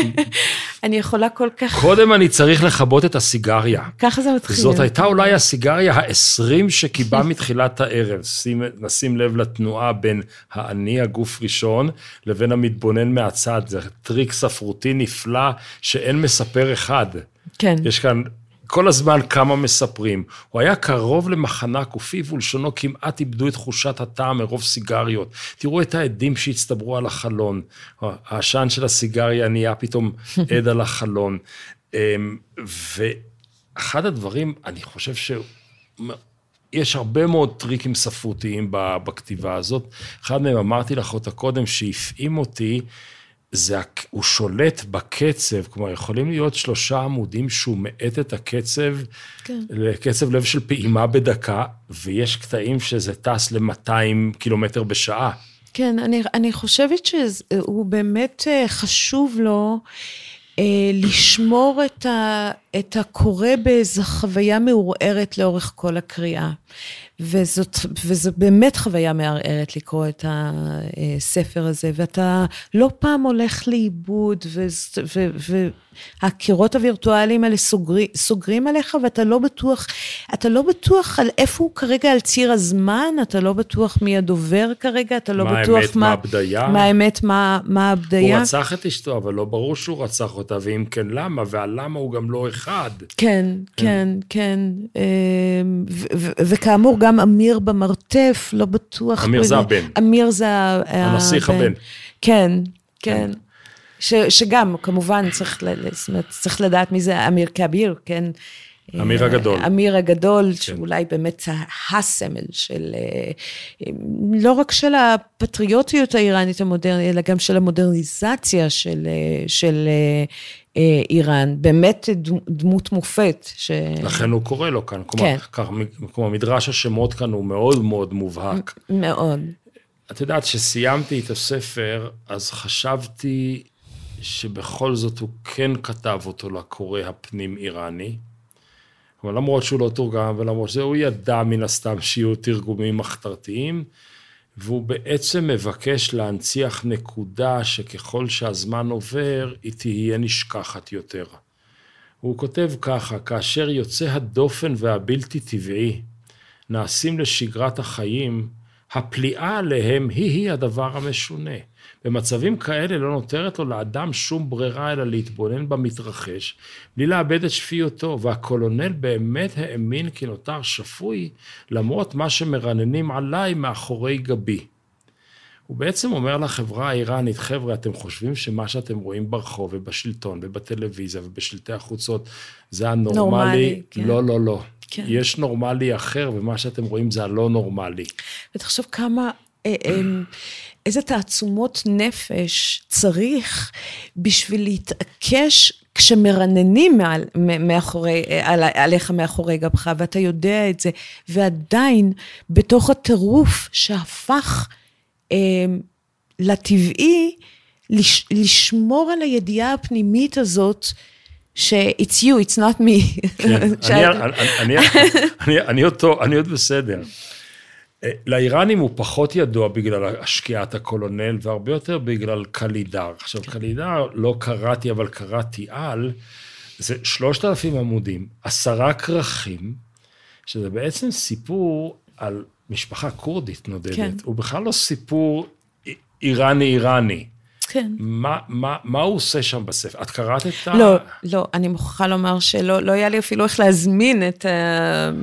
[SPEAKER 2] אני יכולה כל כך...
[SPEAKER 1] קודם אני צריך לכבות את הסיגריה.
[SPEAKER 2] ככה זה מתחיל.
[SPEAKER 1] זאת הייתה אולי הסיגריה ה-20 שקיבה מתחילת הערב. שים, נשים לב לתנועה בין האני הגוף ראשון לבין המתבונן מהצד. זה טריק ספרותי נפלא שאין מספר אחד.
[SPEAKER 2] כן.
[SPEAKER 1] יש כאן כל הזמן כמה מספרים. הוא היה קרוב למחנק, ופיו ולשונו כמעט איבדו את תחושת הטעם מרוב סיגריות. תראו את העדים שהצטברו על החלון. העשן של הסיגריה נהיה פתאום עד על החלון. אמ, ואחד הדברים, אני חושב ש... יש הרבה מאוד טריקים ספרותיים בכתיבה הזאת. אחד מהם, אמרתי לך אותה קודם, שהפעים אותי, זה, הוא שולט בקצב, כלומר, יכולים להיות שלושה עמודים שהוא מאט את הקצב כן. לקצב לב של פעימה בדקה, ויש קטעים שזה טס ל-200 קילומטר בשעה.
[SPEAKER 2] כן, אני, אני חושבת שהוא באמת אה, חשוב לו אה, לשמור את, ה, את הקורא באיזו חוויה מעורערת לאורך כל הקריאה. וזאת, וזו באמת חוויה מערערת לקרוא את הספר הזה, ואתה לא פעם הולך לאיבוד, והקירות הווירטואליים האלה סוגרי, סוגרים עליך, ואתה לא בטוח, אתה לא בטוח על איפה הוא כרגע על ציר הזמן, אתה לא בטוח מי הדובר כרגע, אתה לא
[SPEAKER 1] מה
[SPEAKER 2] בטוח
[SPEAKER 1] האמת, מה... הבדיה.
[SPEAKER 2] מה האמת, מה, מה הבדיה.
[SPEAKER 1] הוא רצח את אשתו, אבל לא ברור שהוא רצח אותה, ואם כן, למה? והלמה הוא גם לא אחד.
[SPEAKER 2] כן, כן, כן. כן. וכאמור, גם אמיר במרתף, לא בטוח.
[SPEAKER 1] אמיר זה הבן.
[SPEAKER 2] אמיר זה
[SPEAKER 1] הבן. הנסיך הבן.
[SPEAKER 2] כן, כן. ש, שגם, כמובן, צריך, צריך לדעת מי זה אמיר כאביר, כן?
[SPEAKER 1] אמיר הגדול.
[SPEAKER 2] אמיר הגדול, כן. שאולי באמת הסמל של, לא רק של הפטריוטיות האיראנית המודרנית, אלא גם של המודרניזציה של, של אה, איראן, באמת דמות מופת. ש...
[SPEAKER 1] לכן הוא קורא לו כאן, כן. כלומר, מדרש השמות כאן הוא מאוד מאוד מובהק.
[SPEAKER 2] מאוד.
[SPEAKER 1] את יודעת, כשסיימתי את הספר, אז חשבתי שבכל זאת הוא כן כתב אותו לקורא הפנים-איראני. אבל למרות שהוא לא תורגם ולמרות שזה, הוא ידע מן הסתם שיהיו תרגומים מחתרתיים. והוא בעצם מבקש להנציח נקודה שככל שהזמן עובר, היא תהיה נשכחת יותר. הוא כותב ככה, כאשר יוצא הדופן והבלתי טבעי נעשים לשגרת החיים, הפליאה עליהם היא-היא הדבר המשונה. במצבים כאלה לא נותרת לו לאדם שום ברירה אלא להתבונן במתרחש, בלי לאבד את שפיותו, והקולונל באמת האמין כי נותר שפוי, למרות מה שמרננים עליי מאחורי גבי. הוא בעצם אומר לחברה האיראנית, חבר'ה, אתם חושבים שמה שאתם רואים ברחוב ובשלטון ובטלוויזיה ובשלטי החוצות זה הנורמלי?
[SPEAKER 2] נורמלי, כן.
[SPEAKER 1] לא, לא, לא.
[SPEAKER 2] כן.
[SPEAKER 1] יש נורמלי אחר, ומה שאתם רואים זה הלא נורמלי.
[SPEAKER 2] ותחשוב כמה, איזה תעצומות נפש צריך בשביל להתעקש כשמרננים מעל, מאחורי, אה, על, עליך מאחורי גבך, ואתה יודע את זה, ועדיין בתוך הטירוף שהפך אה, לטבעי, לש, לשמור על הידיעה הפנימית הזאת, ש-it's you, it's not me.
[SPEAKER 1] כן, אני, אני, אני, אני, אני, אותו, אני עוד בסדר. אה, לאיראנים הוא פחות ידוע בגלל השקיעת הקולונל, והרבה יותר בגלל קלידר. עכשיו, קלידר, לא קראתי, אבל קראתי על, זה שלושת אלפים עמודים, עשרה כרכים, שזה בעצם סיפור על משפחה כורדית נודדת. כן. הוא בכלל לא סיפור איראני-איראני.
[SPEAKER 2] כן.
[SPEAKER 1] מה, מה, מה הוא עושה שם בספר? את קראת את ה...
[SPEAKER 2] לא, לא, אני מוכרחה לומר שלא לא היה לי אפילו איך להזמין את ה...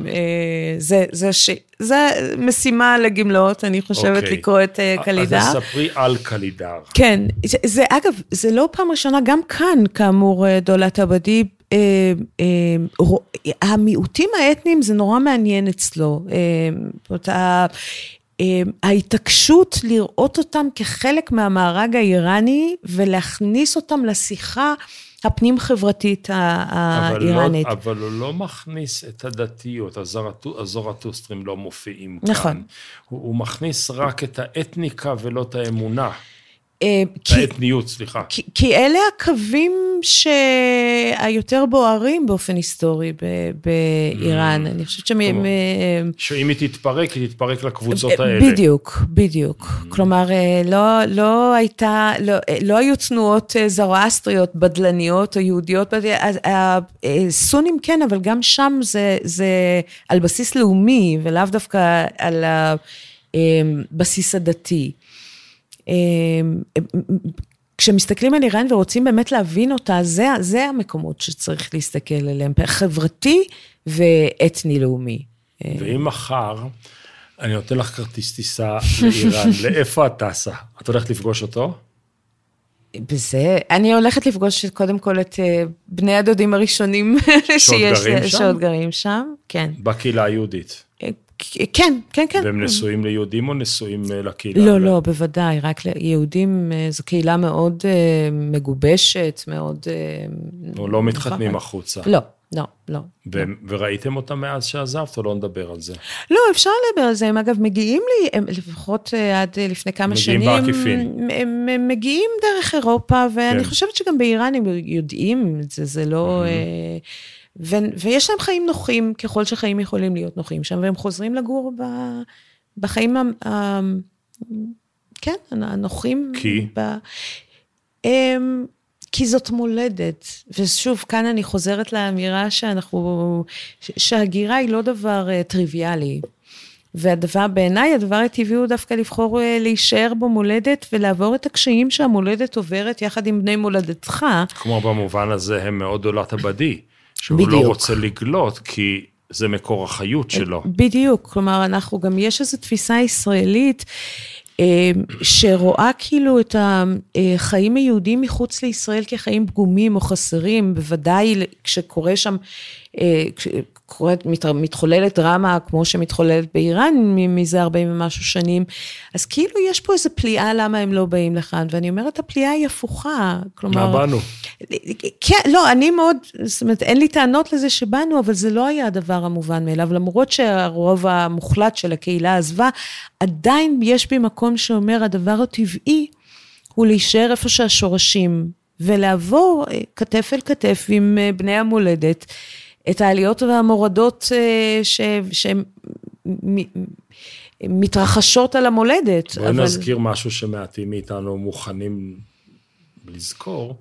[SPEAKER 2] אה, זה, זה, ש... זה משימה לגמלאות, אני חושבת. אוקיי. לקרוא את uh, קלידר.
[SPEAKER 1] אז תספרי על קלידר.
[SPEAKER 2] כן, זה, זה אגב, זה לא פעם ראשונה, גם כאן, כאמור, אה, דולת עבדי, אה, אה, המיעוטים האתניים זה נורא מעניין אצלו. אה, אמ, ההתעקשות לראות אותם כחלק מהמארג האיראני ולהכניס אותם לשיחה הפנים-חברתית האיראנית.
[SPEAKER 1] אבל, לא, אבל הוא לא מכניס את הדתיות, הזורטוסטרים לא מופיעים
[SPEAKER 2] נכון.
[SPEAKER 1] כאן. הוא, הוא מכניס רק את האתניקה ולא את האמונה.
[SPEAKER 2] אה,
[SPEAKER 1] האתניות, סליחה.
[SPEAKER 2] כי, כי אלה הקווים שהיותר בוערים באופן היסטורי באיראן. Mm. אני חושבת שהם...
[SPEAKER 1] שאם היא תתפרק, היא תתפרק לקבוצות האלה.
[SPEAKER 2] בדיוק, בדיוק. Mm. כלומר, אה, לא, לא הייתה, לא, אה, לא היו תנועות זרואסטריות, בדלניות או יהודיות, סונים כן, אבל גם שם זה, זה על בסיס לאומי, ולאו דווקא על הבסיס הדתי. אמ, כשמסתכלים על איראן ורוצים באמת להבין אותה, זה, זה המקומות שצריך להסתכל עליהם, חברתי ואתני-לאומי.
[SPEAKER 1] ואם מחר אני נותן לך כרטיס טיסה לאיראן, לאיפה את טסה? את הולכת לפגוש אותו?
[SPEAKER 2] בזה, אני הולכת לפגוש קודם כל את אה, בני הדודים הראשונים שיש, שעוד גרים שם, כן.
[SPEAKER 1] בקהילה היהודית.
[SPEAKER 2] כן, כן, כן.
[SPEAKER 1] והם נשואים ליהודים או נשואים אה, לקהילה?
[SPEAKER 2] לא, לא, בוודאי, רק ליהודים, אה, זו קהילה מאוד אה, מגובשת, מאוד...
[SPEAKER 1] או לא מתחתנים החוצה.
[SPEAKER 2] לא, לא, לא.
[SPEAKER 1] וראיתם אותם מאז שעזבת, או לא נדבר על זה?
[SPEAKER 2] לא, אפשר לדבר על זה. הם אגב מגיעים לי, הם לפחות עד לפני כמה
[SPEAKER 1] מגיעים
[SPEAKER 2] שנים...
[SPEAKER 1] מגיעים בעקיפין.
[SPEAKER 2] הם, הם מגיעים דרך אירופה, ואני כן. חושבת שגם באיראן הם יודעים את זה, זה לא... Mm-hmm. ו- ויש להם חיים נוחים, ככל שחיים יכולים להיות נוחים שם, והם חוזרים לגור ב- בחיים, ה- ה- כן, הנוחים.
[SPEAKER 1] כי? ב-
[SPEAKER 2] הם, כי זאת מולדת. ושוב, כאן אני חוזרת לאמירה שאנחנו, שהגירה היא לא דבר uh, טריוויאלי. והדבר, בעיניי, הדבר הטבעי הוא דווקא לבחור uh, להישאר במולדת ולעבור את הקשיים שהמולדת עוברת יחד עם בני מולדתך.
[SPEAKER 1] כמו במובן הזה, הם מאוד עולת עבדי. שהוא לא בדיוק. לא רוצה לגלות, כי זה מקור החיות שלו.
[SPEAKER 2] בדיוק, כלומר, אנחנו גם, יש איזו תפיסה ישראלית אה, שרואה כאילו את החיים היהודים מחוץ לישראל כחיים פגומים או חסרים, בוודאי כשקורה שם, אה, קורית, מת, מתחוללת דרמה כמו שמתחוללת באיראן מזה 40 ומשהו שנים, אז כאילו יש פה איזו פליאה למה הם לא באים לכאן, ואני אומרת, הפליאה היא הפוכה,
[SPEAKER 1] כלומר... מה באנו?
[SPEAKER 2] כן, לא, אני מאוד, זאת אומרת, אין לי טענות לזה שבאנו, אבל זה לא היה הדבר המובן מאליו, למרות שהרוב המוחלט של הקהילה עזבה, עדיין יש בי מקום שאומר, הדבר הטבעי הוא להישאר איפה שהשורשים, ולעבור אה, כתף אל כתף עם אה, בני המולדת. את העליות והמורדות אה, שמתרחשות על המולדת.
[SPEAKER 1] בואי אבל... נזכיר משהו שמעטים מאיתנו מוכנים לזכור,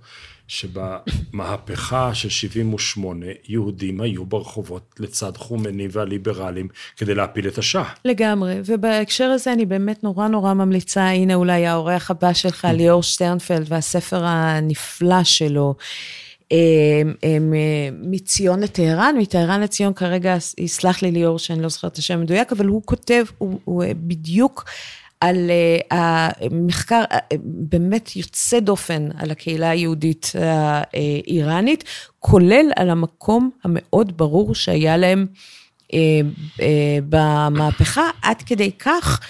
[SPEAKER 1] שבמהפכה של 78, יהודים היו ברחובות לצד חומני והליברלים כדי להפיל את השאה.
[SPEAKER 2] לגמרי, ובהקשר הזה אני באמת נורא נורא ממליצה, הנה אולי האורח הבא שלך, ליאור שטרנפלד, והספר הנפלא שלו. אה, אה, מציון לטהרן, מטהרן לציון כרגע, יסלח לי ליאור שאני לא זוכרת את השם המדויק, אבל הוא כותב, הוא, הוא בדיוק על uh, המחקר באמת יוצא דופן על הקהילה היהודית האיראנית, כולל על המקום המאוד ברור שהיה להם במהפכה, עד כדי כך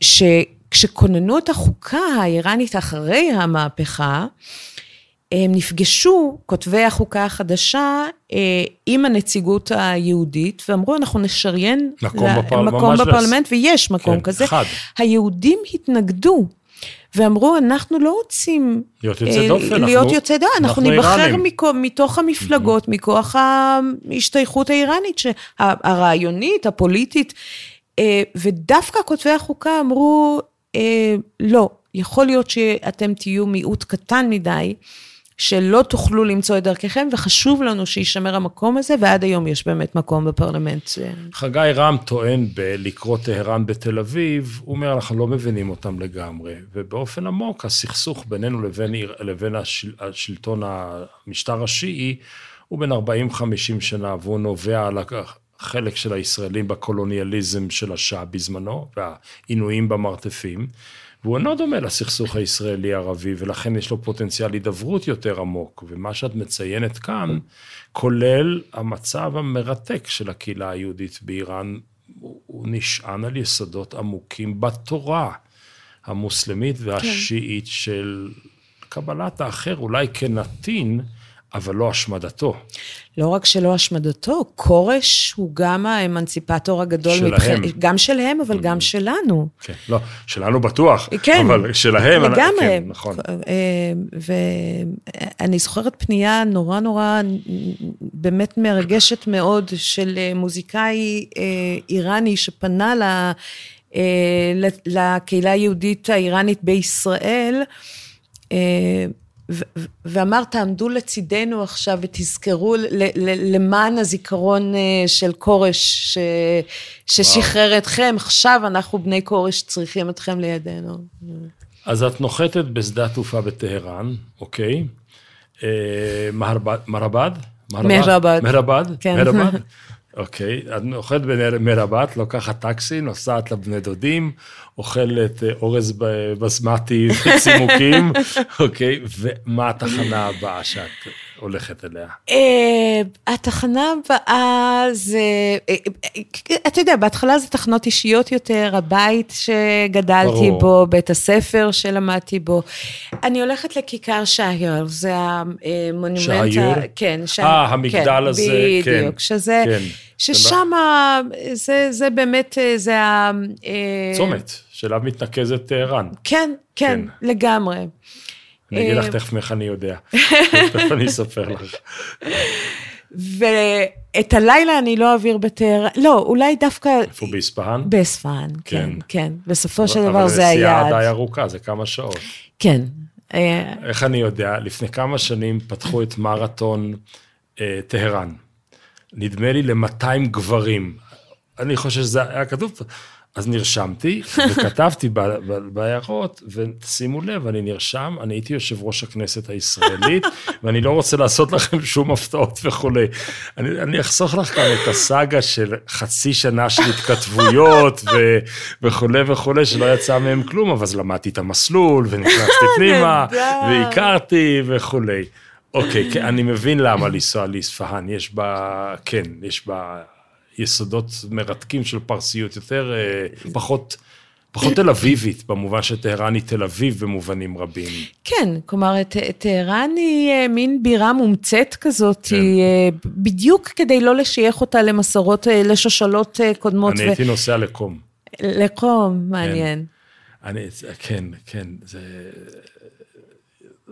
[SPEAKER 2] שכשכוננו את החוקה האיראנית אחרי המהפכה, הם נפגשו, כותבי החוקה החדשה, אה, עם הנציגות היהודית, ואמרו, אנחנו נשריין
[SPEAKER 1] מקום, לה, בפר...
[SPEAKER 2] מקום בפרלמנט, לס... ויש מקום כן, כזה.
[SPEAKER 1] אחד.
[SPEAKER 2] היהודים התנגדו. ואמרו, אנחנו לא רוצים...
[SPEAKER 1] להיות יוצא דופן.
[SPEAKER 2] להיות אנחנו, יוצא דופן, אנחנו, אנחנו ניבחר מכו, מתוך המפלגות, mm-hmm. מכוח ההשתייכות האיראנית, הרעיונית, הפוליטית. אה, ודווקא כותבי החוקה אמרו, אה, לא, יכול להיות שאתם תהיו מיעוט קטן מדי. שלא תוכלו למצוא את דרככם, וחשוב לנו שיישמר המקום הזה, ועד היום יש באמת מקום בפרלמנט.
[SPEAKER 1] חגי רם טוען בלקרוא טהרן בתל אביב, הוא אומר, אנחנו לא מבינים אותם לגמרי, ובאופן עמוק, הסכסוך בינינו לבין, לבין השל, השלטון, המשטר השיעי, הוא בין 40-50 שנה, והוא נובע על החלק של הישראלים בקולוניאליזם של השעה בזמנו, והעינויים במרתפים. והוא אינו דומה לסכסוך הישראלי-ערבי, ולכן יש לו פוטנציאל הידברות יותר עמוק. ומה שאת מציינת כאן, כולל המצב המרתק של הקהילה היהודית באיראן, הוא נשען על יסודות עמוקים בתורה המוסלמית והשיעית כן. של קבלת האחר, אולי כנתין, אבל לא השמדתו.
[SPEAKER 2] לא רק שלא השמדתו, כורש הוא גם האמנציפטור הגדול.
[SPEAKER 1] שלהם.
[SPEAKER 2] מבח... גם שלהם, אבל mm-hmm. גם שלנו.
[SPEAKER 1] כן, לא, שלנו בטוח,
[SPEAKER 2] כן,
[SPEAKER 1] אבל שלהם,
[SPEAKER 2] לגמרי.
[SPEAKER 1] כן, נכון.
[SPEAKER 2] אה, ואני זוכרת פנייה נורא נורא, באמת מרגשת מאוד, של מוזיקאי אה, איראני שפנה ל... אה, לקהילה היהודית האיראנית בישראל, ואמר, תעמדו לצידנו עכשיו ותזכרו למען הזיכרון אה, של כורש ש, ששחרר אתכם, עכשיו אנחנו בני כורש צריכים אתכם לידינו.
[SPEAKER 1] אז את נוחתת בשדה התעופה בטהרן, אוקיי? אה, מרבד?
[SPEAKER 2] מרבד.
[SPEAKER 1] מרבד?
[SPEAKER 2] כן.
[SPEAKER 1] מרבד? אוקיי, את נוחת במרבת, לוקחת טקסי, נוסעת לבני דודים, אוכלת אה, אורז בסמטי וצימוקים, אוקיי, ומה התחנה הבאה שאת הולכת אליה?
[SPEAKER 2] אה, התחנה הבאה זה, אה, אתה יודע, בהתחלה זה תחנות אישיות יותר, הבית שגדלתי בו, בית הספר שלמדתי בו. אני הולכת לכיכר שעייר, זה המונומנט,
[SPEAKER 1] שעייר?
[SPEAKER 2] כן,
[SPEAKER 1] אה, המגדל הזה, כן.
[SPEAKER 2] בדיוק, שזה...
[SPEAKER 1] כן.
[SPEAKER 2] ששם זה, זה באמת, זה ה...
[SPEAKER 1] צומת, שאליו מתנקזת טהרן.
[SPEAKER 2] כן, כן, כן, לגמרי.
[SPEAKER 1] אני אגיד לך תכף איך אני יודע, תכף אני אספר לך.
[SPEAKER 2] ואת הלילה אני לא אעביר בטהרן, לא, אולי דווקא...
[SPEAKER 1] איפה, באספהאן?
[SPEAKER 2] באספהאן, כן, כן. בסופו של דבר זה היעד.
[SPEAKER 1] אבל נסיעה די ארוכה, זה כמה שעות.
[SPEAKER 2] כן.
[SPEAKER 1] איך אני יודע? לפני כמה שנים פתחו את מרתון טהרן. נדמה לי ל-200 גברים. אני חושב שזה היה כתוב פה. אז נרשמתי, וכתבתי בהערות, ושימו לב, אני נרשם, אני הייתי יושב ראש הכנסת הישראלית, ואני לא רוצה לעשות לכם שום הפתעות וכולי. אני, אני אחסוך לך כאן את הסאגה של חצי שנה של התכתבויות ו, וכולי וכולי, שלא יצא מהם כלום, אבל אז למדתי את המסלול, ונכנסתי פנימה, והכרתי וכולי. אוקיי, כן, אני מבין למה לנסוע לאספהאן, יש בה, כן, יש בה יסודות מרתקים של פרסיות יותר, אה, פחות... פחות תל אביבית, במובן שטהרן היא תל אביב במובנים רבים.
[SPEAKER 2] כן, כלומר, טהרן היא אה, מין בירה מומצאת כזאת, כן. היא אה, בדיוק כדי לא לשייך אותה למסורות, לשושלות קודמות.
[SPEAKER 1] אני ו... הייתי נוסע לקום.
[SPEAKER 2] לקום, מעניין.
[SPEAKER 1] כן. אני, כן, כן, זה...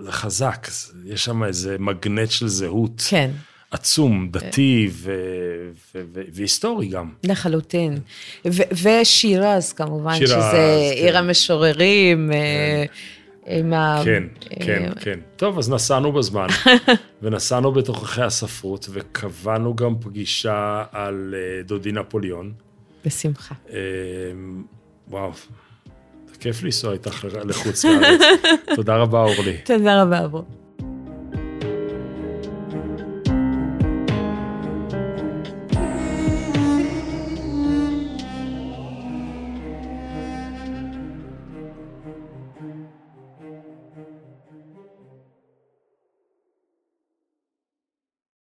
[SPEAKER 1] זה חזק, יש שם איזה מגנט של זהות.
[SPEAKER 2] כן.
[SPEAKER 1] עצום, דתי ו- ו- ו- והיסטורי גם.
[SPEAKER 2] לחלוטין. ו- ושירז כמובן, שירז, שזה כן. עיר המשוררים.
[SPEAKER 1] כן.
[SPEAKER 2] עם ה...
[SPEAKER 1] כן, כן, כן. טוב, אז נסענו בזמן, ונסענו בתוככי הספרות, וקבענו גם פגישה על אה, דודי נפוליאון.
[SPEAKER 2] בשמחה.
[SPEAKER 1] אה, וואו, כיף לנסוע איתך לחוץ לארץ. תודה רבה, אורלי.
[SPEAKER 2] תודה רבה, אבו.